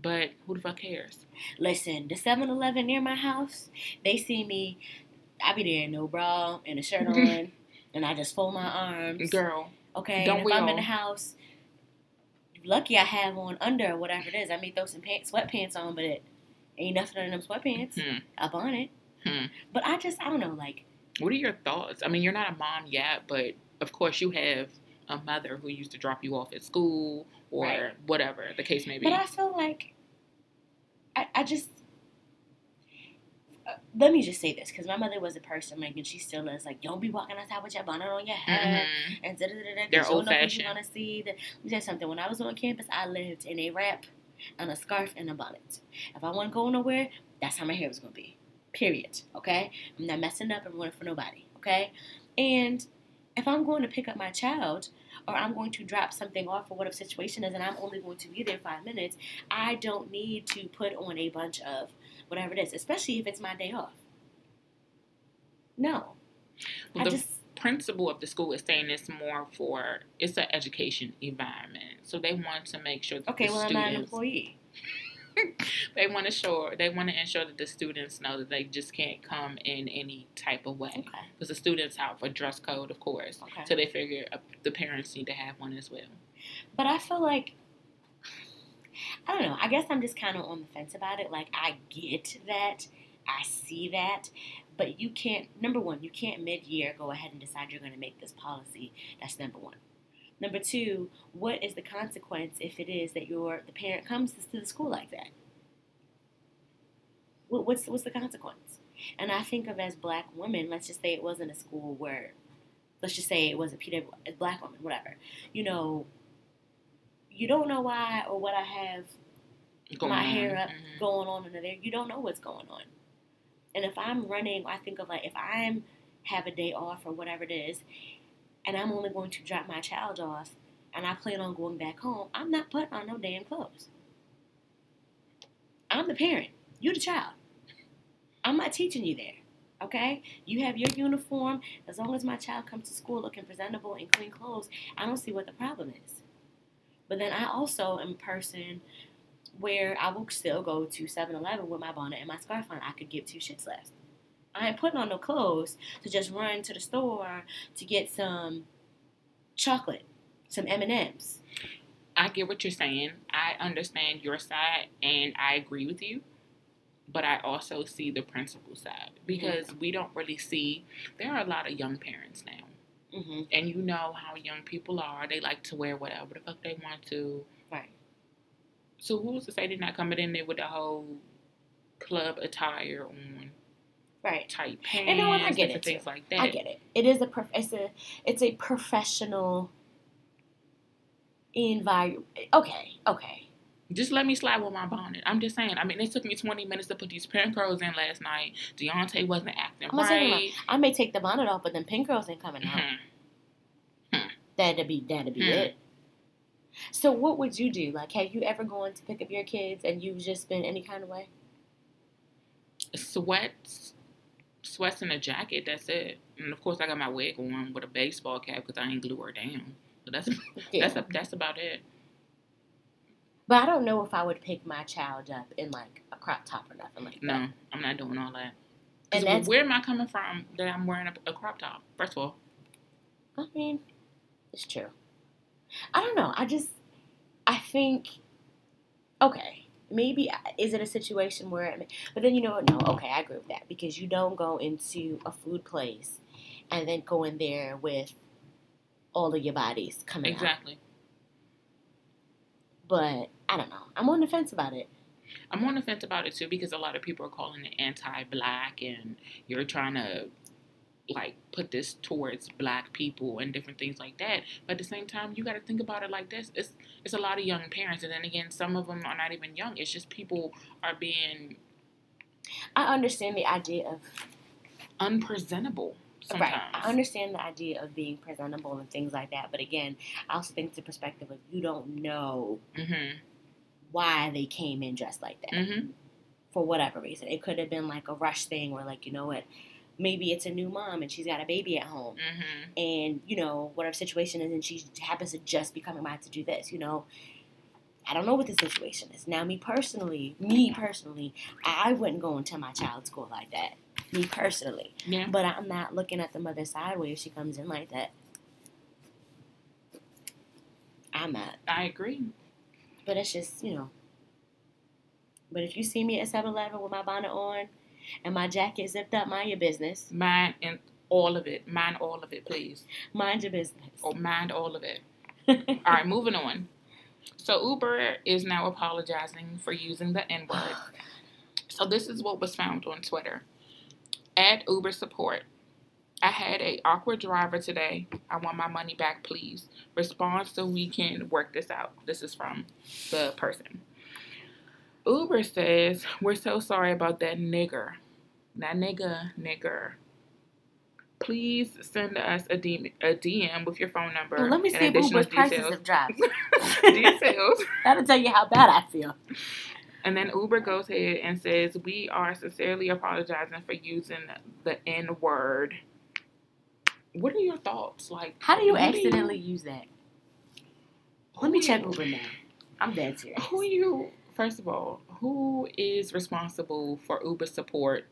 But who the fuck cares? Listen, the 7 Eleven near my house, they see me. I be there in no bra and a shirt *laughs* on, and I just fold my arms. Girl, Okay, Don't and if I'm all? in the house, lucky I have on under or whatever it is. I may throw some pants, sweatpants on, but it ain't nothing in them sweatpants. hmm. A bonnet. Hmm. But I just, I don't know, like, what are your thoughts? I mean, you're not a mom yet, but of course you have a mother who used to drop you off at school or Right. whatever the case may be. but I feel like, I, I just, uh, let me just say this, because my mother was a person, like, and she still is, like, don't be walking outside with your bonnet on your head. Mhm. and da da da da. They're who old-fashioned. you're gonna see. The, let me tell you something. When I was on campus, I lived in a wrap, and a scarf, and a bonnet. If I want to go nowhere, that's how my hair was gonna be. Period. Okay. I'm not messing up and running for nobody. Okay. And if I'm going to pick up my child, or I'm going to drop something off, or whatever situation is, and I'm only going to be there five minutes, I don't need to put on a bunch of whatever it is, especially if it's my day off. No. Well, the just principal of the school is saying it's more for it's an education environment, so they want to make sure that okay. Well, I'm not an employee. *laughs* they want to show they want to ensure that the students know that they just can't come in any type of way Okay. because the students have a dress code, of course. Okay. So they figure uh, the parents need to have one as well. But I feel like I don't know. I guess I'm just kind of on the fence about it. Like I get that, I see that, but you can't. Number one, you can't mid-year go ahead and decide you're going to make this policy. That's number one. Number two, what is the consequence if it is that your the parent comes to the school like that? What, what's what's the consequence? And I think of as black women. Let's just say it wasn't a school where, let's just say it was a PW, a black woman, whatever. You know, you don't know why or what I have Going my on. hair up Mhm. going on under there. You don't know what's going on. And if I'm running, I think of like if I'm have a day off or whatever it is, and I'm only going to drop my child off, and I plan on going back home, I'm not putting on no damn clothes. I'm the parent. You're the child. I'm not teaching you there. Okay? You have your uniform. As long as my child comes to school looking presentable and clean clothes, I don't see what the problem is. But then I also am a person where I will still go to 7 Eleven with my bonnet and my scarf on. I could give two shits less. I ain't putting on no clothes to just run to the store to get some chocolate, some M&Ms. I get what you're saying. I understand your side and I agree with you. But I also see the principal side because we don't really see. There are a lot of young parents now, Mm-hmm. and you know how young people are. They like to wear whatever the fuck they want to. Right. So who's to say they're not coming in there with the whole club attire on, Right. tight pants, And no, I get it, things too. like that. I get it. It is a prof- it's a it's a professional environment. Okay, okay. Just let me slide with my bonnet. I'm just saying. I mean, it took me 20 minutes to put these pin curls in last night. Deontay wasn't acting I'm right. I may take the bonnet off, but then pin curls ain't coming out. Mhm. That'd be that'd be Hmm. it. So what would you do? Like, have you ever gone to pick up your kids and you've just been any kind of way? Sweats, sweats and a jacket. That's it. And of course, I got my wig on with a baseball cap because I ain't glue her down. So that's *laughs* Yeah. that's that's about it. but I don't know if I would pick my child up in like a crop top or nothing like that. No, I'm not doing all that. And where am I coming from that I'm wearing a, a crop top? First of all, I mean, it's true. I don't know. I just, I think, okay, maybe uh, is it a situation where, but then you know what? No, okay, I agree with that because you don't go into a food place and then go in there with all of your bodies coming out. exactly. But I don't know. I'm on the fence about it. I'm on the fence about it too because a lot of people are calling it anti-black and you're trying to like put this towards black people and different things like that. But at the same time, you got to think about it like this: it's it's a lot of young parents, and then again, some of them are not even young. It's just people are being I understand the idea of unpresentable. sometimes. Right. I understand the idea of being presentable and things like that, but again, I also think the perspective of you don't know Mm-hmm. why they came in dressed like that Mm-hmm. for whatever reason. It could have been like a rush thing or like, you know what, maybe it's a new mom and she's got a baby at home, Mm-hmm. and you know whatever situation is, and she happens to just be coming by to do this. You know, I don't know what the situation is. Now, me personally, me personally, I wouldn't go into my child's school like that. Me personally. Yeah. But I'm not looking at the mother sideways if she comes in like that. I'm not. I agree. But it's just, you know. But if you see me at 7 Eleven with my bonnet on and my jacket zipped up, mind your business. Mind and all of it. Mind all of it, please. Mind your business. Or mind all of it. *laughs* All right, moving on. So Uber is now apologizing for using the N word. Oh, so this is what was found on Twitter. At Uber support. I had a awkward driver today. I want my money back, please. Respond so we can work this out. This is from the person. Uber says, We're so sorry about that nigger. That nigga, nigger. Please send us a DM, a DM with your phone number. Well, let me see Uber's prices have dropped. *laughs* *laughs* details. That'll tell you how bad I feel. And then Uber goes ahead and says, We are sincerely apologizing for using the N word. What are your thoughts? Like, How do you accidentally use that? Let me check Uber now. I'm dead serious. Who you, first of all, who is responsible for Uber support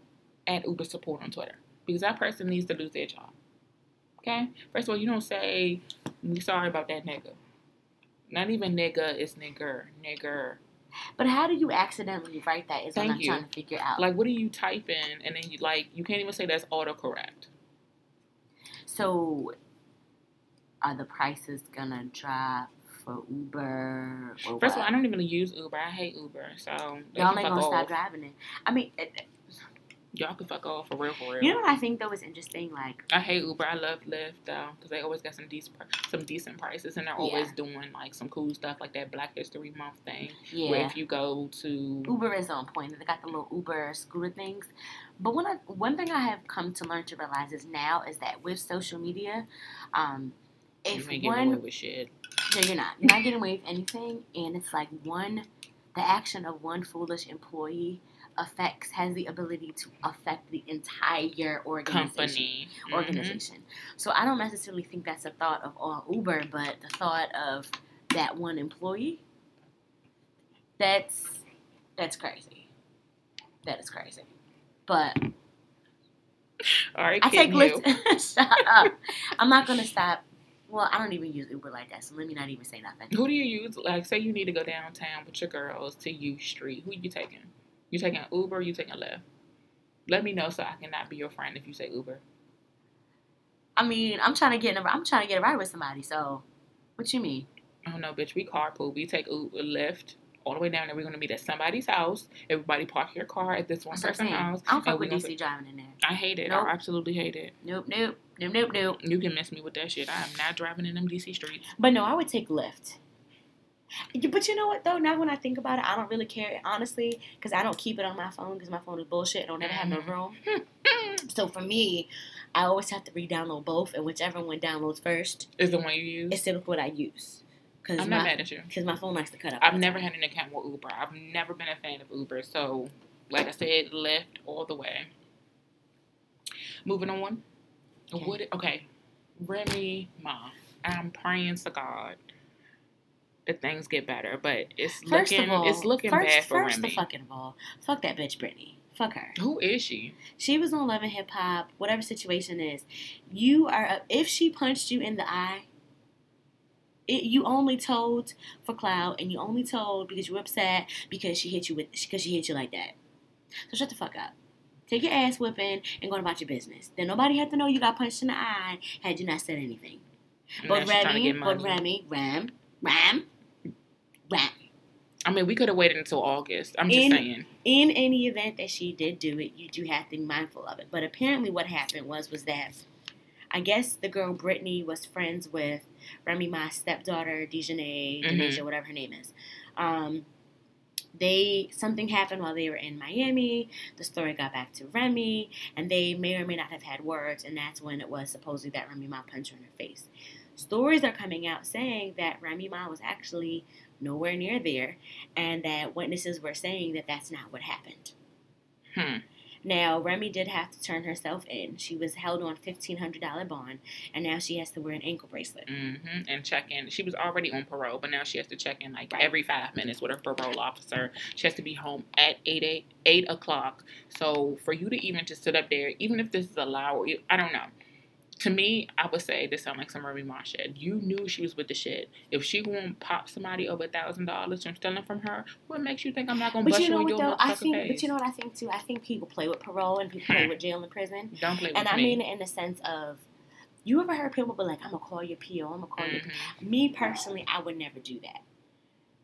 at Uber support on Twitter? Because that person needs to lose their job. Okay? First of all, you don't say, We sorry about that nigga. Not even nigga, it's nigger, nigger. But how do you accidentally write that? Is what Thank I'm you. trying to figure out. Like, what do you type in? And then you, like, you can't even say that's autocorrect. so, are the prices gonna drop for Uber? First of all. I don't even use Uber. I hate Uber. So y'all ain't gonna stop driving it. I mean, it, Y'all can fuck off for real, for real. you know what I think though is interesting? Like, I hate Uber. I love Lyft though, because they always got some decent, some decent prices, and they're always doing like some cool stuff, like that Black History Month thing. Yeah. Where if you go to Uber is on point. They got the little Uber scooter things. But one one thing I have come to learn to realize is now is that with social media, um, you if ain't getting away one with shit. No, you're not. You're not getting away with anything. And it's like one, the action of one foolish employee affects, has the ability to affect the entire organization. Company. Mhm. Organization. So I don't necessarily think that's a thought of all Uber, but the thought of that one employee. That's that's crazy. That is crazy. But *laughs* All right, I take you. Lyft. *laughs* Shut up. I'm not gonna stop. Well, I don't even use Uber like that, so let me not even say nothing. Who do you use? Like, say you need to go downtown with your girls to U Street. Who you taking? You taking Uber? Or you taking Lyft? Let me know so I cannot be your friend if you say Uber. I mean, I'm trying to get in a, I'm trying to get a ride with somebody. So, what you mean? Oh no, bitch, we carpool. We take Uber, Lyft all the way down there. We're gonna meet at somebody's house. Everybody park your car at this one That's person's house. I don't fuck with DC driving in there. I hate it. Nope. I absolutely hate it. Nope, nope, nope, nope, nope. You can mess me with that shit. I am not driving in them DC streets. But no, I would take Lyft. But you know what though? Now when I think about it, I don't really care honestly because I don't keep it on my phone because my phone is bullshit. I don't ever have no Mhm. room. So for me, I always have to re-download both, and whichever one downloads first Is the one you use? is typically what I use. Because I'm not my mad at you. because my phone likes to cut up. I've never time. had an account with Uber. I've never been a fan of Uber. So, like I said, Lyft all the way. Moving on. Okay. What? Okay, Remy Ma. I'm praying to God that things get better, but it's First looking all, it's looking first, bad for first Remy. the fucking of all, fuck that bitch Britney. Fuck her. Who is she? She was on Love and Hip Hop, whatever situation is. You are uh, if she punched you in the eye, it, you only told for cloud, and you only told because you were upset because she hit you with because she hit you like that. So shut the fuck up. Take your ass whipping and go about your business. Then nobody had to know you got punched in the eye had you not said anything. And But now she's trying to Remy, but. Remy, Ram, Ram, Ram. I mean, we could have waited until August. I'm just In- saying. in any event that she did do it, you do have to be mindful of it. But apparently, what happened was was that I guess the girl Brittany was friends with Remy Ma's stepdaughter, Dejanay, Mhm. Denasia, whatever her name is. Um, they something happened while they were in Miami. The story got back to Remy, and they may or may not have had words, and that's when it was supposedly that Remy Ma punched her in her face. Stories are coming out saying that Remy Ma was actually nowhere near there, and that witnesses were saying that that's not what happened. Hmm. Now, Remy did have to turn herself in. She was held on fifteen hundred dollar bond, and now she has to wear an ankle bracelet. hmm And check in. She was already on parole, but now she has to check in like Right. every five minutes with her parole officer. She has to be home at eight eight eight o'clock. So for you to even just sit up there, even if this is allowed, I don't know. To me, I would say this sounds like some Remy Ma shit. You knew she was with the shit. If she won't pop somebody over a thousand dollars from stealing from her, what makes you think I'm not gonna But bust you know what though? I think, but you know what I think too. I think people play with parole and people play with jail and prison, don't play with and I mean it in the sense of. You ever heard people be like, "I'm gonna call your PO. I'm gonna call your Mhm. Me personally, I would never do that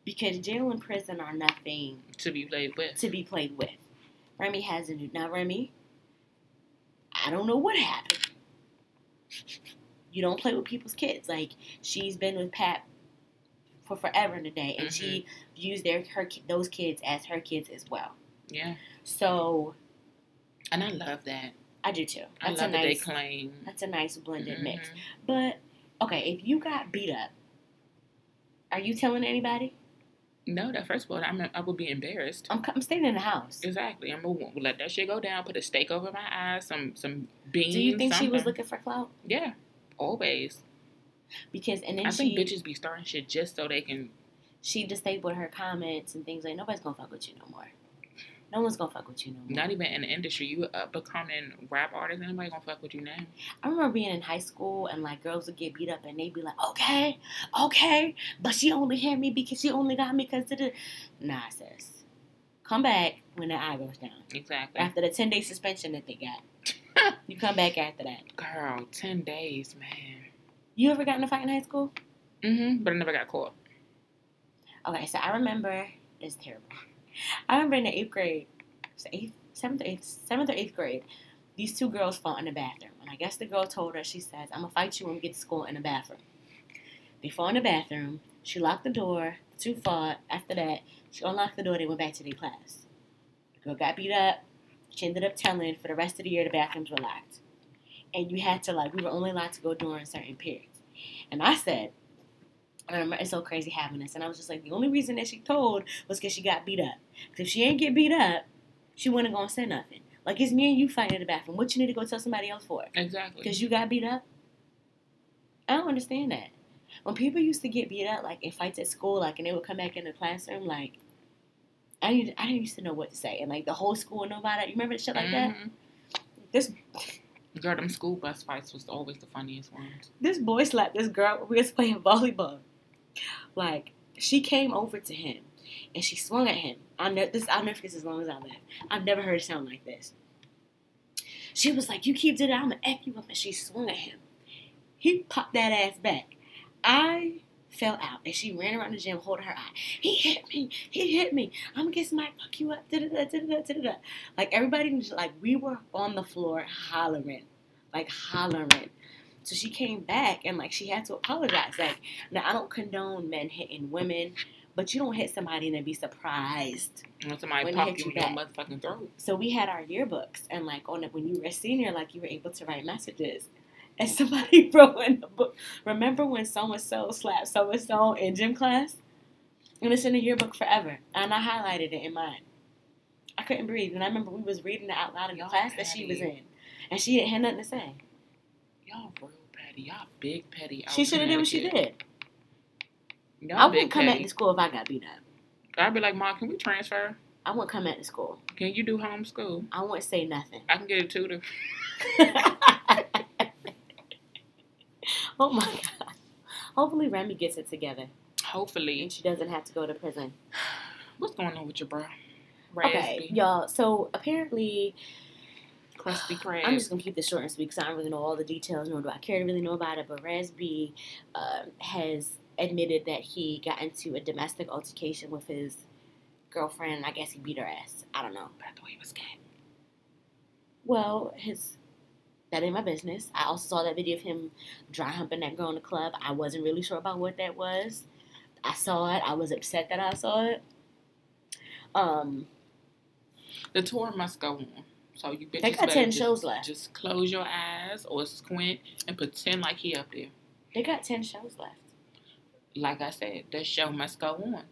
because jail and prison are nothing to be played with. to be played with. Remy has a new now. Remy, I don't know what happened. You don't play with people's kids. Like she's been with Pat for forever today, and she views their her those kids as her kids as well. Yeah, So and I love that. I do too. I That's love a that they nice. claim. That's a nice blended mix. Mhm. But okay, if you got beat up, are you telling anybody? No, that first of all, I'm, I would be embarrassed. I'm, I'm staying in the house. Exactly. I'm gonna let that shit go down. Put a steak over my eyes. Some some beans. Do you think she was looking for clout? Yeah, always. Because and then I she think bitches be starting shit just so they can. she disabled her comments and things like nobody's gonna fuck with you no more. No one's gonna fuck with you no more. Not even in the industry. You up becoming rap artist. Anybody gonna fuck with you now? I remember being in high school and like girls would get beat up and they'd be like, okay, okay, but she only hit me because she only got me because of the. Nah, sis. Come back when the eye goes down. Exactly. After the 10 day suspension that they got. *laughs* you come back after that. Girl, ten days, man. You ever got in a fight in high school? Mm Mhm. But I never got caught. Okay, so I remember, it's terrible. I remember in the eighth grade, eighth, seventh, or eighth, seventh or eighth grade, these two girls fought in the bathroom. And I guess the girl told her, she says, I'm gonna fight you when we get to school in the bathroom. They fought in the bathroom. She locked the door. The two fought. After that, she unlocked the door. They went back to their class. The girl got beat up. She ended up telling for the rest of the year the bathrooms were locked. And you had to, like, we were only allowed to go during certain periods. And I said, I remember it's so crazy having this. And I was just like, the only reason that she told was because she got beat up. Because if she ain't get beat up, she wasn't going to say nothing. Like, it's me and you fighting in the bathroom. What you need to go tell somebody else for? Exactly. Because you got beat up? I don't understand that. When people used to get beat up, like in fights at school, like, and they would come back in the classroom, like, I didn't, I didn't used to know what to say. And, like, the whole school would know about it. You remember the shit like that? Mhm. This Girl, them school bus fights was always the funniest ones. this boy slapped this girl. We was playing volleyball. Like she came over to him and she swung at him. I know this. I'll never forget this as long as I live. I've never heard a sound like this. She was like, "You keep doing that, I'm gonna f you up," and she swung at him. He popped that ass back. I fell out and she ran around the gym holding her eye. He hit me. He hit me. I'm gonna get somebody fuck you up. Da-da-da, da-da-da, da-da-da. Like everybody, like we were on the floor hollering, like hollering. So she came back and like she had to apologize. Like now I don't condone men hitting women, but you don't hit somebody and then be surprised. When somebody When you in your motherfucking throat. So we had our yearbooks and like on it when you were a senior, like you were able to write messages. *laughs* And somebody *laughs* wrote in the book, remember when so and so slapped so and so in gym class? And it's in the yearbook forever. And I highlighted it in mine. I couldn't breathe. And I remember we was reading it out loud in the class that she was in. And she didn't have nothing to say. Y'all real petty. Y'all big petty. She should have did what she did. Y'all I wouldn't come petty. back to school if I got beat up. I'd be like, Mom, can we transfer? I wouldn't come back to school. Can you do homeschool? I wouldn't say nothing. I can get a tutor. *laughs* oh my god. Hopefully Remy gets it together Hopefully. and she doesn't have to go to prison. *sighs* What's going on with your bro? Okay, y'all. So apparently, Krusty Krab. *sighs* I'm just gonna keep this short and sweet because I don't really know all the details, nor do I care to really know about it. But Rasby uh, has admitted that he got into a domestic altercation with his girlfriend. I guess he beat her ass. I don't know. But I thought he was gay. Well, his that ain't my business. I also saw that video of him dry humping that girl in the club. I wasn't really sure about what that was. I saw it. I was upset that I saw it. Um, The tour must go on. So you bitches They got 10 just, shows left. Just close your eyes or squint and pretend like he up there. they got ten shows left. Like I said, the show must go on.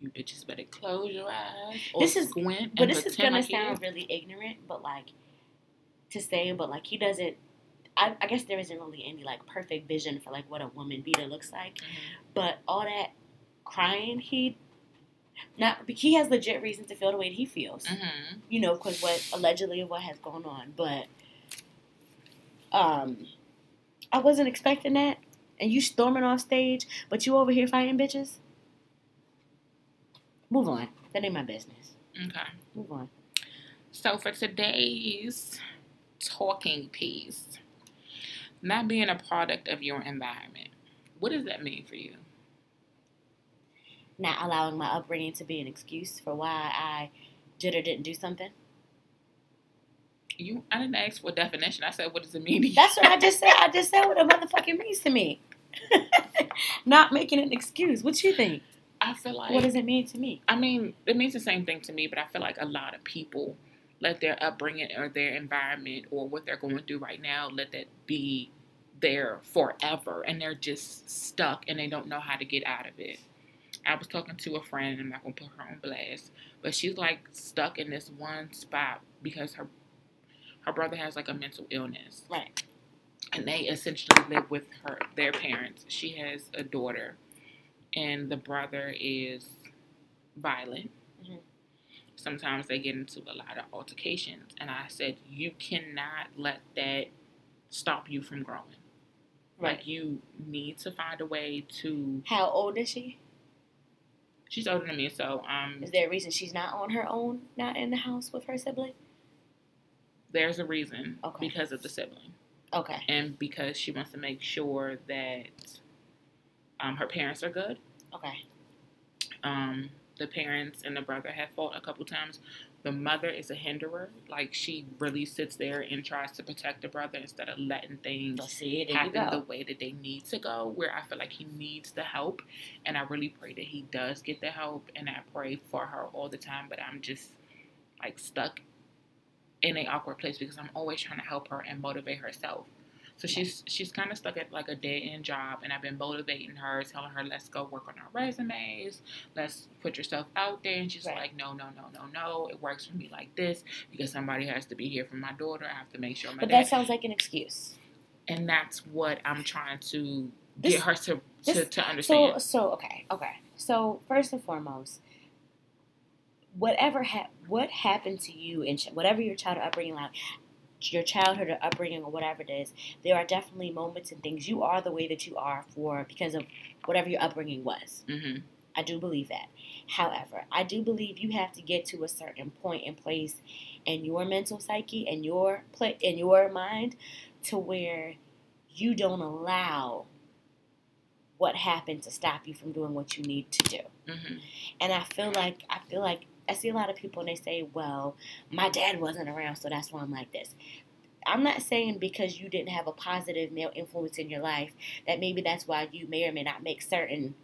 You bitches better close your eyes or This is- squint But this is gonna like sound really ignorant, but like to say, but like he doesn't. I, I guess there isn't really any like perfect vision for like what a woman beater looks like. Mhm. But all that crying, he not he has legit reason to feel the way that he feels. Mhm. You know, because what allegedly what has gone on. But um, I wasn't expecting that. And you storming off stage, but you over here fighting bitches. Move on. That ain't my business. Okay. Move on. So for today's talking piece, not being a product of your environment. What does that mean for you? Not allowing my upbringing to be an excuse for why I did or didn't do something. You, I didn't ask for a definition. I said, what does it mean? That's what I just said. I just said what a motherfucking means to me. *laughs* Not making an excuse. What you think? I feel like What does it mean to me? I mean, it means the same thing to me, but I feel like a lot of people let their upbringing or their environment or what they're going through right now let that be there forever and they're just stuck and they don't know how to get out of it. I was talking to a friend, I'm not gonna put her on blast, but she's like stuck in this one spot because her her brother has like a mental illness Right. and they essentially live with her their parents. She has a daughter, and the brother is violent. Mhm. Sometimes they get into a lot of altercations, and I said you cannot let that stop you from growing. Right. Like you need to find a way to. How old is she? She's older than me, so um, Is there a reason she's not on her own, not in the house with her sibling? there's a reason Okay. because of the sibling. Okay. and because she wants to make sure that um, her parents are good. Okay. Um, the parents and the brother have fought a couple times. The mother is a hinderer. Like she really sits there and tries to protect the brother instead of letting things see. Happen the way that they need to go. Where I feel like he needs the help, and I really pray that he does get the help. And I pray for her all the time. But I'm just like stuck in an awkward place because I'm always trying to help her and motivate herself. So she's she's kind of stuck at like a dead end job, and I've been motivating her, telling her, "Let's go work on our resumes. Let's put yourself out there." And she's Right. like, "No, no, no, no, no. It works for me like this because somebody has to be here for my daughter. I have to make sure my But dad." that sounds like an excuse. and that's what I'm trying to This- get her to to, this- to So, understand. so okay, okay. So first and foremost, whatever ha- what happened to you ch- whatever your childhood upbringing, like your childhood or upbringing or whatever it is, there are definitely moments and things. You are the way that you are for because of whatever your upbringing was. hmm I do believe that. However, I do believe you have to get to a certain point in place in your mental psyche and your pla in your mind to where you don't allow what happened to stop you from doing what you need to do. hmm And I feel like I feel like I see a lot of people and they say, "Well, my dad wasn't around, so that's why I'm like this." I'm not saying because you didn't have a positive male influence in your life that maybe that's why you may or may not make certain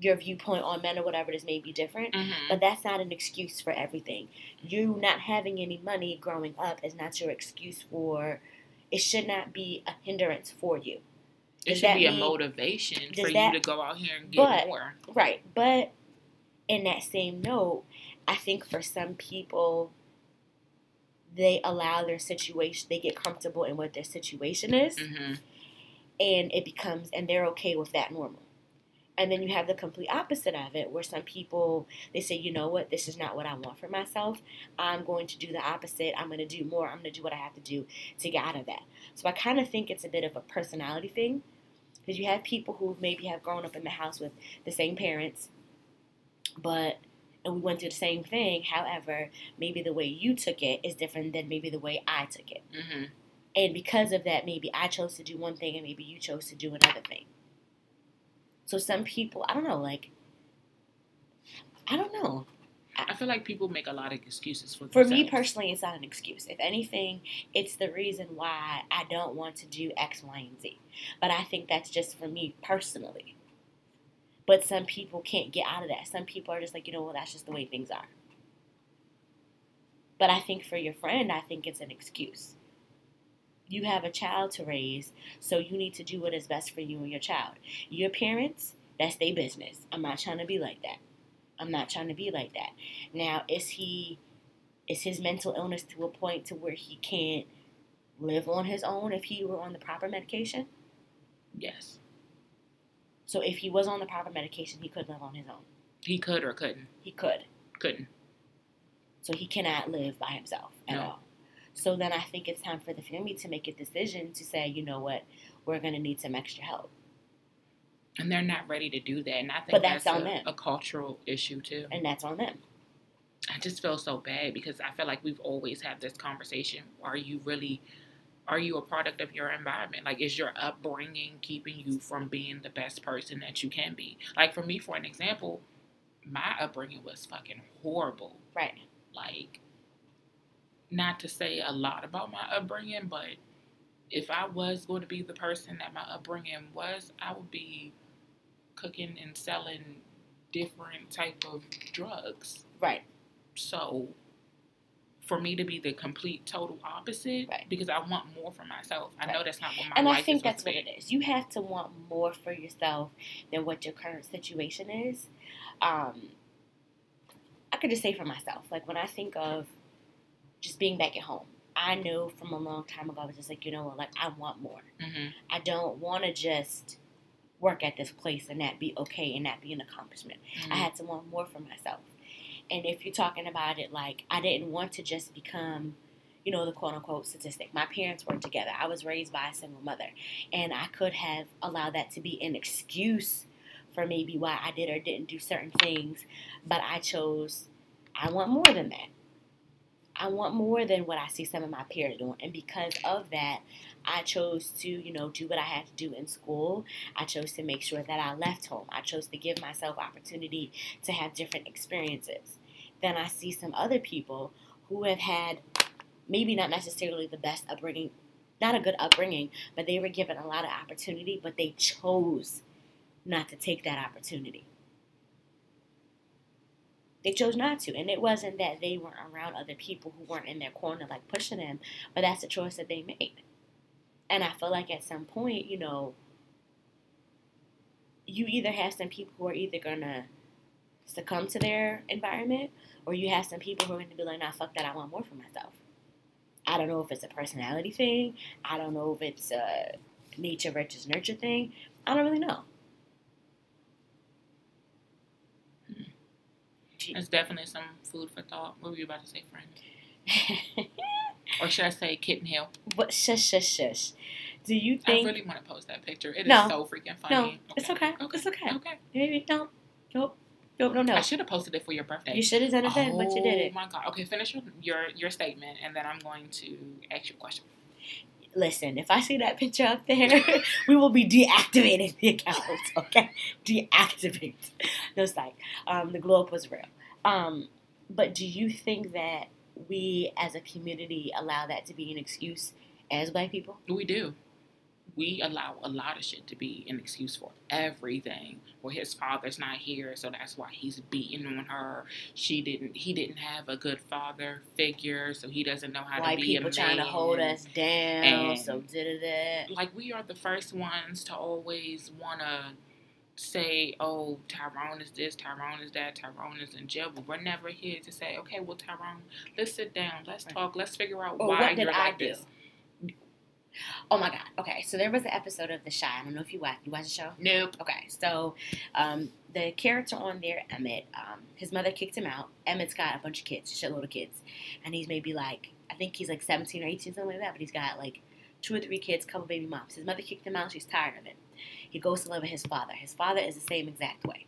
your viewpoint on men or whatever it is may be different. hmm But that's not an excuse for everything. You not having any money growing up is not your excuse for. It should not be a hindrance for you. It should be a mean- motivation for that- you to go out here and get but- more. Right. But in that same note, I think for some people, they allow their situation, they get comfortable in what their situation is, hmm and it becomes, and they're okay with that normal. And then you have the complete opposite of it, where some people they say, you know what, this is not what I want for myself. I'm going to do the opposite. I'm going to do more. I'm going to do what I have to do to get out of that. So I kind of think it's a bit of a personality thing, because you have people who maybe have grown up in the house with the same parents, but and we went through the same thing. However, maybe the way you took it is different than maybe the way I took it. hmm And because of that, maybe I chose to do one thing and maybe you chose to do another thing. So some people, I don't know, like, I don't know. I feel like people make a lot of excuses for For me personally, it's not an excuse. If anything, it's the reason why I don't want to do X, Y, and Z. But I think that's just for me personally. But some people can't get out of that. Some people are just like, you know what, that's just the way things are. But I think for your friend, I think it's an excuse. You have a child to raise, so you need to do what is best for you and your child. Your parents, that's their business. I'm not trying to be like that. I'm not trying to be like that. Now, is he is his mental illness to a point to where he can't live on his own if he were on the proper medication? Yes. So if he was on the proper medication, he could live on his own. He could or couldn't. He could. Couldn't. So he cannot live by himself at No. all. So then I think it's time for the family to make a decision to say, you know what, we're going to need some extra help. And they're not ready to do that. And I think But that's that's, on a, them. a cultural issue too. And that's on them. I just feel so bad because I feel like we've always had this conversation. Are you really are you a product of your environment? Like is your upbringing keeping you from being the best person that you can be? Like for me, for an example, my upbringing was fucking horrible. Right. Like not to say a lot about my upbringing, but if I was going to be the person that my upbringing was, I would be cooking and selling different type of drugs. Right. So for me to be the complete total opposite, Right. because I want more for myself. I know that's not what my and life I think is that's what it is. You have to want more for yourself than what your current situation is. Um, I could just say for myself, like when I think of just being back at home, I know from a long time ago, I was just like, you know what, like I want more. be. hmm I don't want to just work at this place and that be okay and that be an accomplishment. I had to want more for myself. And if you're talking about it like I didn't want to just become, you know, the quote unquote statistic. My parents weren't together. I was raised by a single mother. And I could have allowed that to be an excuse for maybe why I did or didn't do certain things. But I chose, I want more than that. I want more than what I see some of my peers doing. And because of that, I chose to, you know, do what I had to do in school. I chose to make sure that I left home. I chose to give myself opportunity to have different experiences. Then I see some other people who have had maybe not necessarily the best upbringing, not a good upbringing, but they were given a lot of opportunity, but they chose not to take that opportunity. They chose not to. And it wasn't that they weren't around other people who weren't in their corner, like pushing them, but that's a choice that they made. And I feel like at some point, you know, you either have some people who are either gonna succumb to their environment, or you have some people who are gonna be like, "Nah, fuck that. I want more for myself." I don't know if it's a personality thing. I don't know if it's a nature versus nurture thing. I don't really know. It's definitely some food for thought. What were you about to say, friend? *laughs* Or should I say Kitten Hill? but shush, shush, shush. Do you think? I really want to post that picture. It is No. so freaking funny. no, funny. it's okay. Okay. It's okay. Okay. Maybe no, nope, nope, no, no. I should have posted it for your birthday. You should have done it then, but you did Oh my god. Okay, finish your, your statement, and then I'm going to ask you a question. Listen, if I see that picture up there, *laughs* we will be deactivating the account. *laughs* Okay, deactivate. No psych. Um, the glow up was real. Um, but do you think that we, as a community, allow that to be an excuse as Black people? We do. We allow a lot of shit to be an excuse for everything. Well, his father's not here, so that's why he's beating on her. She didn't. He didn't have a good father figure, so he doesn't know how White to be people trying to hold us down. And- so did it. like we are the first ones to always want to say, "Oh, Tyrone is this, Tyrone is that, Tyrone is in jail." But we're never here to say, "Okay, well, Tyrone, let's sit down, let's Right. talk, let's figure out Or why what did you're I like do? this." Oh my God. Okay, so there was an episode of The Chi. I don't know if you watched. You watched the show? Nope. Okay, so um, the character on there, Emmett, um, his mother kicked him out. Emmett's got a bunch of kids, a shitload of kids, and he's maybe like, I think he's like 17 or 18, something like that. But he's got like two or three kids, couple baby moms. His mother kicked him out. She's tired of it. He goes to live with his father. His father is the same exact way.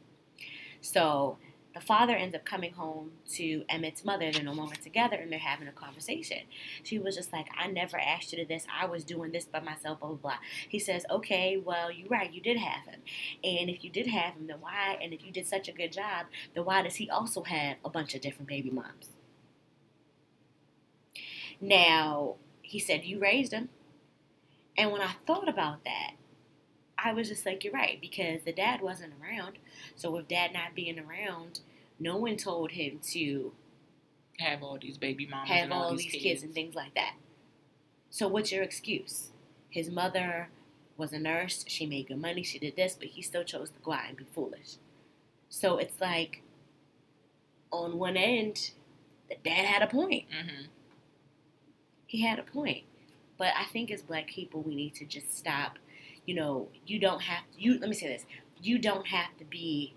So the father ends up coming home to Emmett's mother. They're no longer together, and they're having a conversation. She was just like, "I never asked you to this. I was doing this by myself." Blah blah blah. He says, "Okay, well, you're right. You did have him, and if you did have him, then why? And if you did such a good job, then why does he also have a bunch of different baby moms?" Now he said, "You raised him," and when I thought about that, I was just like, "You're right," because the dad wasn't around. So with dad not being around, no one told him to have all these baby mamas have and all, all, these kids. and things like that. So what's your excuse? His mother was a nurse. She made good money. She did this, but he still chose to go out and be foolish. So it's like, on one end, the dad had a point. hmm He had a point. But I think as black people, we need to just stop. You know, you don't have you. Let me say this: you don't have to be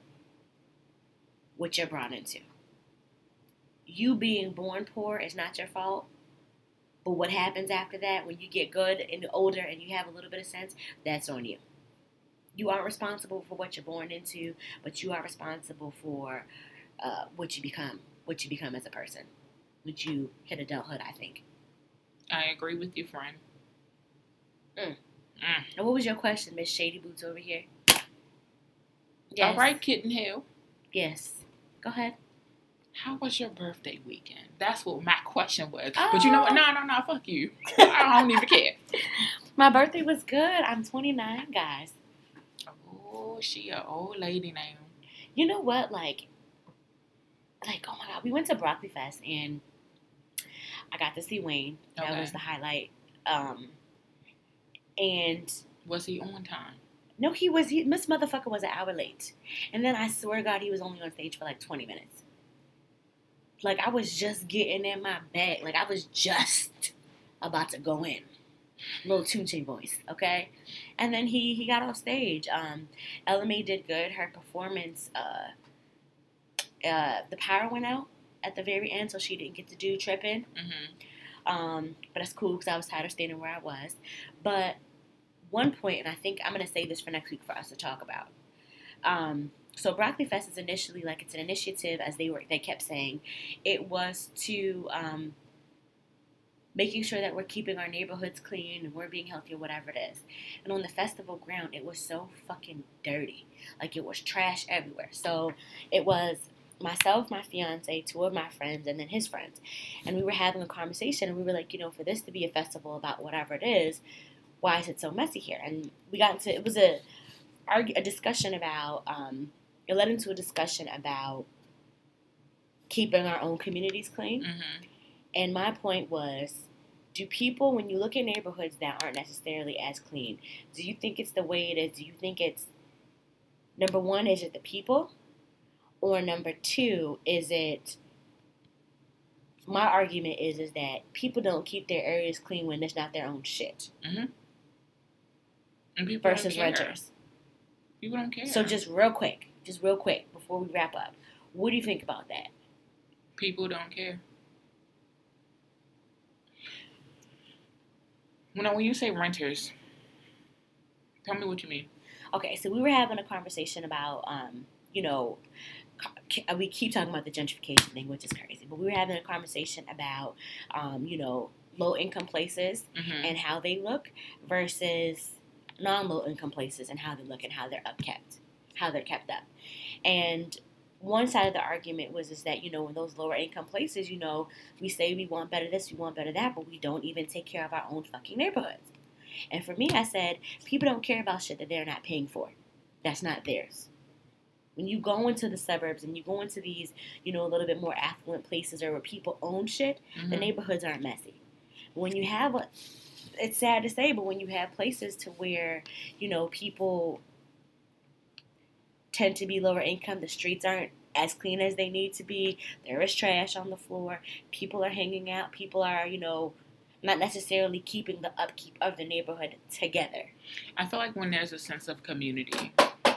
what you're brought into. You being born poor is not your fault. But what happens after that, when you get good and older and you have a little bit of sense, that's on you. You aren't responsible for what you're born into, but you are responsible for uh, what you become, what you become as a person. Once you hit adulthood, I think. I agree with you, friend. Mm. Mm. What was your question, Miss Shady Boots over here? All right, Kitten Hill. Yes. Go ahead. How was your birthday weekend? That's what my question was. But you know what? Oh. No, no, no. Fuck you. I don't even care. *laughs* My birthday was good. I'm 29, guys. Oh, she a old lady now. You know what? Like, like oh my god, we went to Broccoli Fest and I got to see Wayne. That Okay. was the highlight. Um, and Was he on time? no, he was. He, Miss Motherfucker was an hour late, and then I swear to God, he was only on stage for like 20 minutes. Like I was just getting in my bag. Like I was just about to go in. Little Tunechi voice, okay? And then he he got off stage. Um, Ella Mai did good. Her performance, uh, uh, the power went out at the very end, so she didn't get to do tripping. Mm-hmm. Um, but that's cool because I was tired of standing where I was. But one point, and I think I'm gonna save this for next week for us to talk about. Um, so Broccoli Fest is initially like it's an initiative, as they were they kept saying, it was to um, making sure that we're keeping our neighborhoods clean and we're being healthy or whatever it is. And on the festival ground, it was so fucking dirty, like it was trash everywhere. So it was myself, my fiance, two of my friends, and then his friends and we were having a conversation and we were like you know for this to be a festival about whatever it is why is it so messy here? And we got into it was a a discussion about um, it led into a discussion about keeping our own communities clean. Mm-hmm. and my point was do people when you look at neighborhoods that aren't necessarily as clean do you think it's the way it is? Do you think it's number one is it the people? Or number two is it my argument is is that people don't keep their areas clean when it's not their own shit. People versus care. renters. People don't care. So just real quick, just real quick before we wrap up, what do you think about that? people don't care. When when you say renters, tell me what you mean. Okay, so we were having a conversation about, um, you know, we keep talking about the gentrification thing, which is crazy, but we were having a conversation about, um, you know, low income places Mm-hmm. and how they look versus non low income places and how they look and how they're upkept, how they're kept up. And one side of the argument was is that you know in those lower income places, you know, we say we want better this, we want better that, but we don't even take care of our own fucking neighborhoods. And for me, I said people don't care about shit that they're not paying for. That's not theirs. When you go into the suburbs and you go into these, you know, a little bit more affluent places or where people own shit, the Mhm. neighborhoods aren't messy. When you have a, it's sad to say, but when you have places to where you know people tend to be lower income, the streets aren't as clean as they need to be. There is trash on the floor. People are hanging out. People are, you know, not necessarily keeping the upkeep of the neighborhood together. I feel like when there's a sense of community,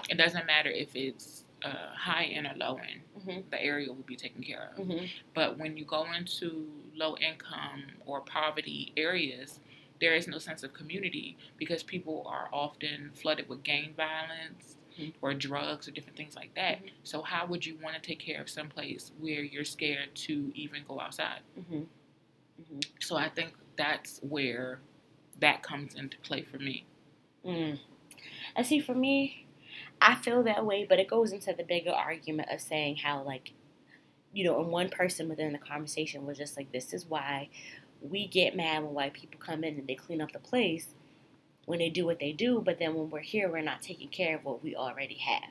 it doesn't matter if it's uh, high end or low end, Mm-hmm. the area will be taken care of. Mm-hmm. But when you go into low income or poverty areas, there is no sense of community because people are often flooded with gang violence Mhm. or drugs or different things like that. Mhm. So how would you want to take care of someplace where you're scared to even go outside? Mm-hmm. Mm-hmm. So I think that's where that comes into play for me. Mm. And see, for me, I feel that way, but it goes into the bigger argument of saying how, like, you know, and one person within the conversation was just like, this is why we get mad when white people come in and they clean up the place when they do what they do, but then when we're here, we're not taking care of what we already have.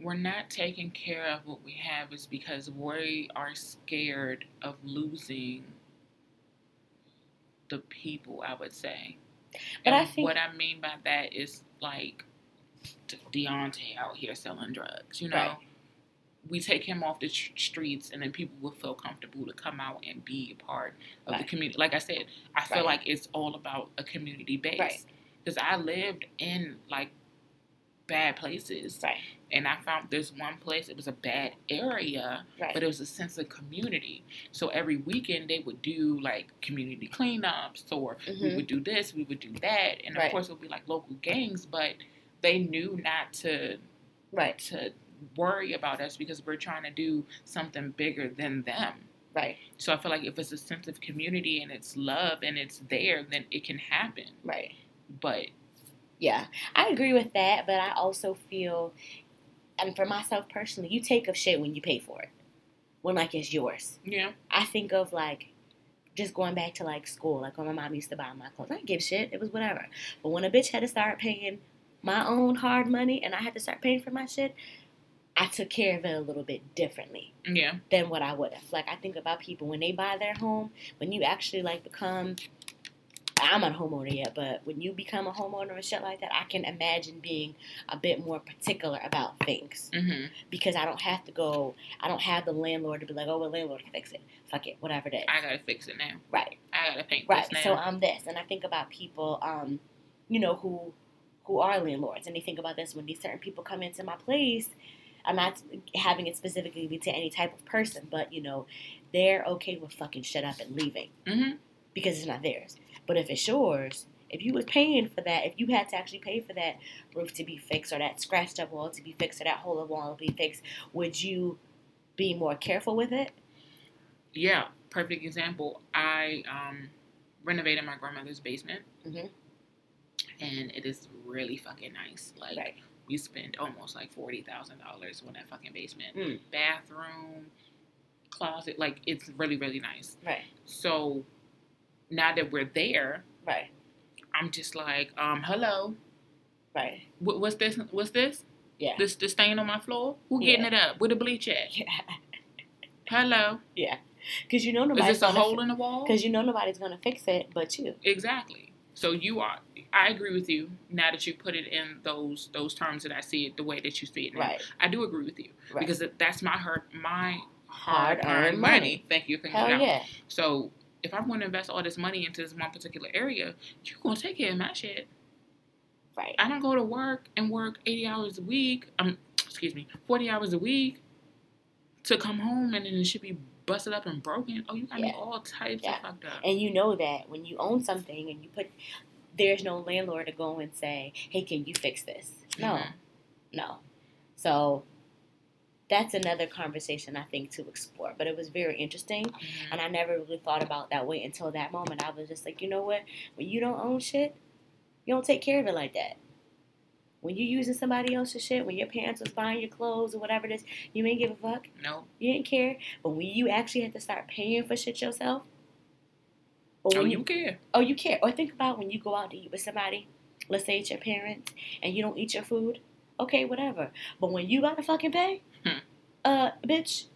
we're not taking care of what we have is because we are scared of losing the people. I would say. But and I think- what I mean by that is like De- Deontay out here selling drugs. You know, Right. We take him off the tr- streets, and then people will feel comfortable to come out and be a part of the community. Like I said, I feel Right. like it's all about a community base. Right. Because I lived in like bad places, Right. and I found this one place. It was a bad area, Right. but it was a sense of community. So every weekend they would do like community cleanups, or we Mhm. would do this, we would do that, and of course it would be like local gangs, but they knew not to Right. to worry about us because we're trying to do something bigger than them. Right. So I feel like if it's a sense of community and it's love and it's there, then it can happen. Right. But Yeah, I agree with that, but I also feel, and for myself personally, you take of shit when you pay for it, when like it's yours. yeah, I think of like just going back to like school, like when my mom used to buy my clothes. I didn't give shit; it was whatever. But when a bitch had to start paying my own hard money, and I had to start paying for my shit, I took care of it a little bit differently yeah, than what I would have. Like I think about people when they buy their home, when you actually like become I'm not a homeowner yet, but when you become a homeowner and shit like that, I can imagine being a bit more particular about things hmm because I don't have to go. I don't have the landlord to be like, oh, well, landlord can fix it. Fuck it, whatever it is. I gotta fix it now. right, I gotta paint right. this So. I'm this, and I think about people, um, you know, who who are landlords, and they think about this when these certain people come into my place. I'm not having it specifically be to any type of person, but you know, they're okay with fucking shut up and leaving hmm because it's not theirs. But if it's yours, if you was paying for that, if you had to actually pay for that roof to be fixed or that scratched up wall to be fixed or that hole in wall to be fixed, would you be more careful with it? Yeah, perfect example. I um, renovated my grandmother's basement, Mhm. and it is really fucking nice. Like Right. We spent almost like forty thousand dollars on that fucking basement, Mm. bathroom, closet. Like it's really really nice. Right. So now that we're there, Right. I'm just like, um, hello, Right. what, what's this? What's this? Yeah. This the stain on my floor? Who Yeah. getting it up? Where the bleach at? Yeah. Hello, Yeah. Because you know is this a hole in the wall? Because you know nobody's gonna fix it but you. Exactly. So you are. I agree with you. Now that you put it in those those terms that I see it the way that you see it now, Right. I do agree with you Right. because that's my hurt my hard Hard-earned money. money. Thank you for Hell out. yeah. So if I'm going to invest all this money into this one particular area, you're gonna take care of my shit. Right. I don't go to work and work 80 hours a week. Um, excuse me, 40 hours a week to come home and then it should be busted up and broken. Oh, you got me all types Yeah. of fucked up. And you know that when you own something and you put, there's no landlord to go and say, hey, can you fix this? No. Mhm. No. So that's another conversation I think to explore. But it was very interesting. Mhm. And I never really thought about that way until that moment. I was just like, you know what? When you don't own shit, you don't take care of it like that. When you're using somebody else's shit, when your parents was buying your clothes or whatever it is, you ain't give a fuck. No. You didn't care. But when you actually had to start paying for shit yourself, Oh, when you care. oh you care. Or think about when you go out to eat with somebody, let's say it's your parents, and you don't eat your food. Okay, whatever. But when you gotta fucking pay, Hmm. uh, bitch,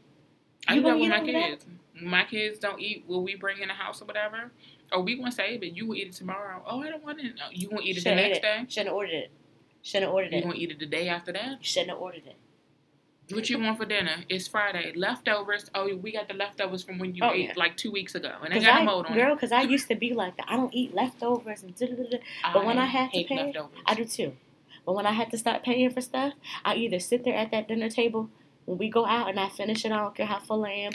I You do that with my of that? kids. My kids don't eat what we bring in the house or whatever, or we gonna save it. You will eat it tomorrow. Oh, I don't want it. No, You gonna eat it the Should've next ate day. shouldn't ordered it. Shouldn't have ordered You it. gonna eat it the day after that. You Shouldn't have ordered it. What you want for dinner? It's Friday. Leftovers. Oh, we got the leftovers from when you Oh, ate yeah. like two weeks ago, and I got a I, mold on girl, because I *laughs* used to be like that. I don't eat leftovers and da-da-da-da. but when I had to pay, leftovers. I do too. But when I had to start paying for stuff, I either sit there at that dinner table when we go out and I finish it. I don't care how full I am.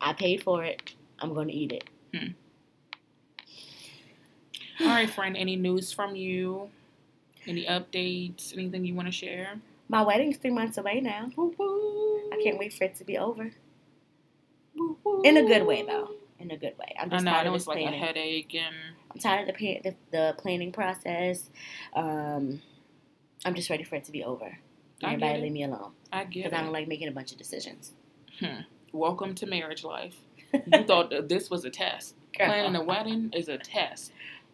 I paid for it. I'm gonna eat it. Hmm. All right, friend. Any news from you? Any updates? Anything you want to share? My wedding's three months away now. I can't wait for it to be over. In a good way, though. In a good way. I'm I just. I tired know of it's this like a headache and I'm tired of the, pa- the the planning process. Um, I'm just ready for it to be over. Everybody leave me alone I get because I don't like making a bunch of decisions. Welcome to marriage life. You *laughs* thought this was a test. Girl, Planning a wedding is a test.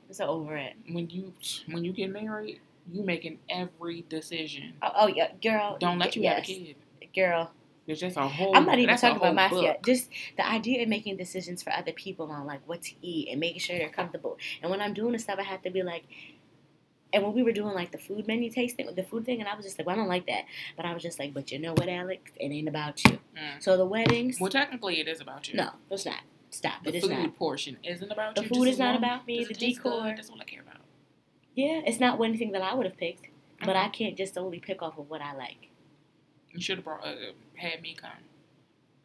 I'm so over it. When you when you get married, You making every decision. Oh, oh yeah, girl. Don't let you yes, have a kid. girl. There's just a whole. I'm not even talking about my yet. Just the idea of making decisions for other people on like what to eat and making sure they're comfortable. And when I'm doing the stuff, I have to be like. And when we were doing like the food menu tasting, the food thing, and I was just like, well, I don't like that. But I was just like, but you know what, Alex? It ain't about you. Mm. So the weddings, Well, technically, it is about you. no, it's not. Stop. the It is food not. portion isn't about The you. The food is not about me. The decor. good, That's all I care about. Yeah, it's not anything that I would have picked. But Okay. I can't just only pick off of what I like. You should have brought uh, had me come.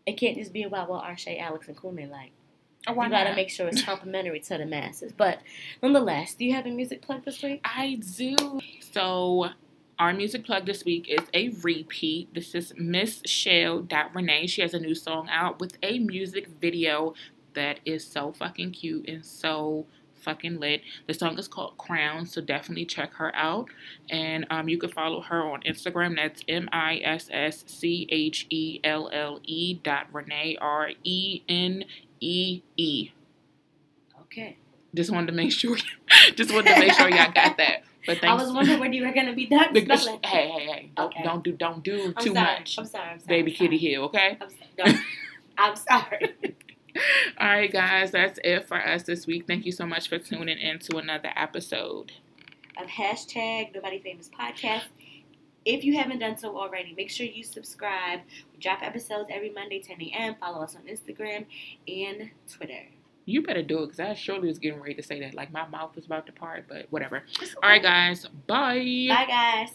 It can't just be about what Arshay, Alex, and Kume like. Oh, why you gotta not? make sure it's *laughs* complimentary to the masses. But nonetheless, do you have a music plug this week? I do. So our music plug this week is a repeat. This is Misschelle Renee. She has a new song out with a music video that is so fucking cute and so fucking lit. The song is called Crown, so definitely check her out. And um, you can follow her on Instagram. That's M I S S C H E L L E dot Renee R E N E E. Okay. Just wanted to make sure. *laughs* just wanted to make sure y'all got that. But thanks. *laughs* I was wondering when you were gonna be done *laughs* Because, spelling. hey, hey, hey! Don't, Okay. don't do don't do I'm too sorry. much, I'm sorry. I'm sorry. baby I'm kitty here. Okay. I'm sorry. No, I'm sorry. *laughs* All right, guys, that's it for us this week. Thank you so much for tuning in to another episode of hashtag Nobody Famous Podcast. If you haven't done so already, make sure you subscribe. We drop episodes every Monday, 10 a.m. Follow us on Instagram and Twitter. You better do it because I surely was getting ready to say that. Like my mouth was about to part, but whatever. All right, guys. Bye. Bye, guys.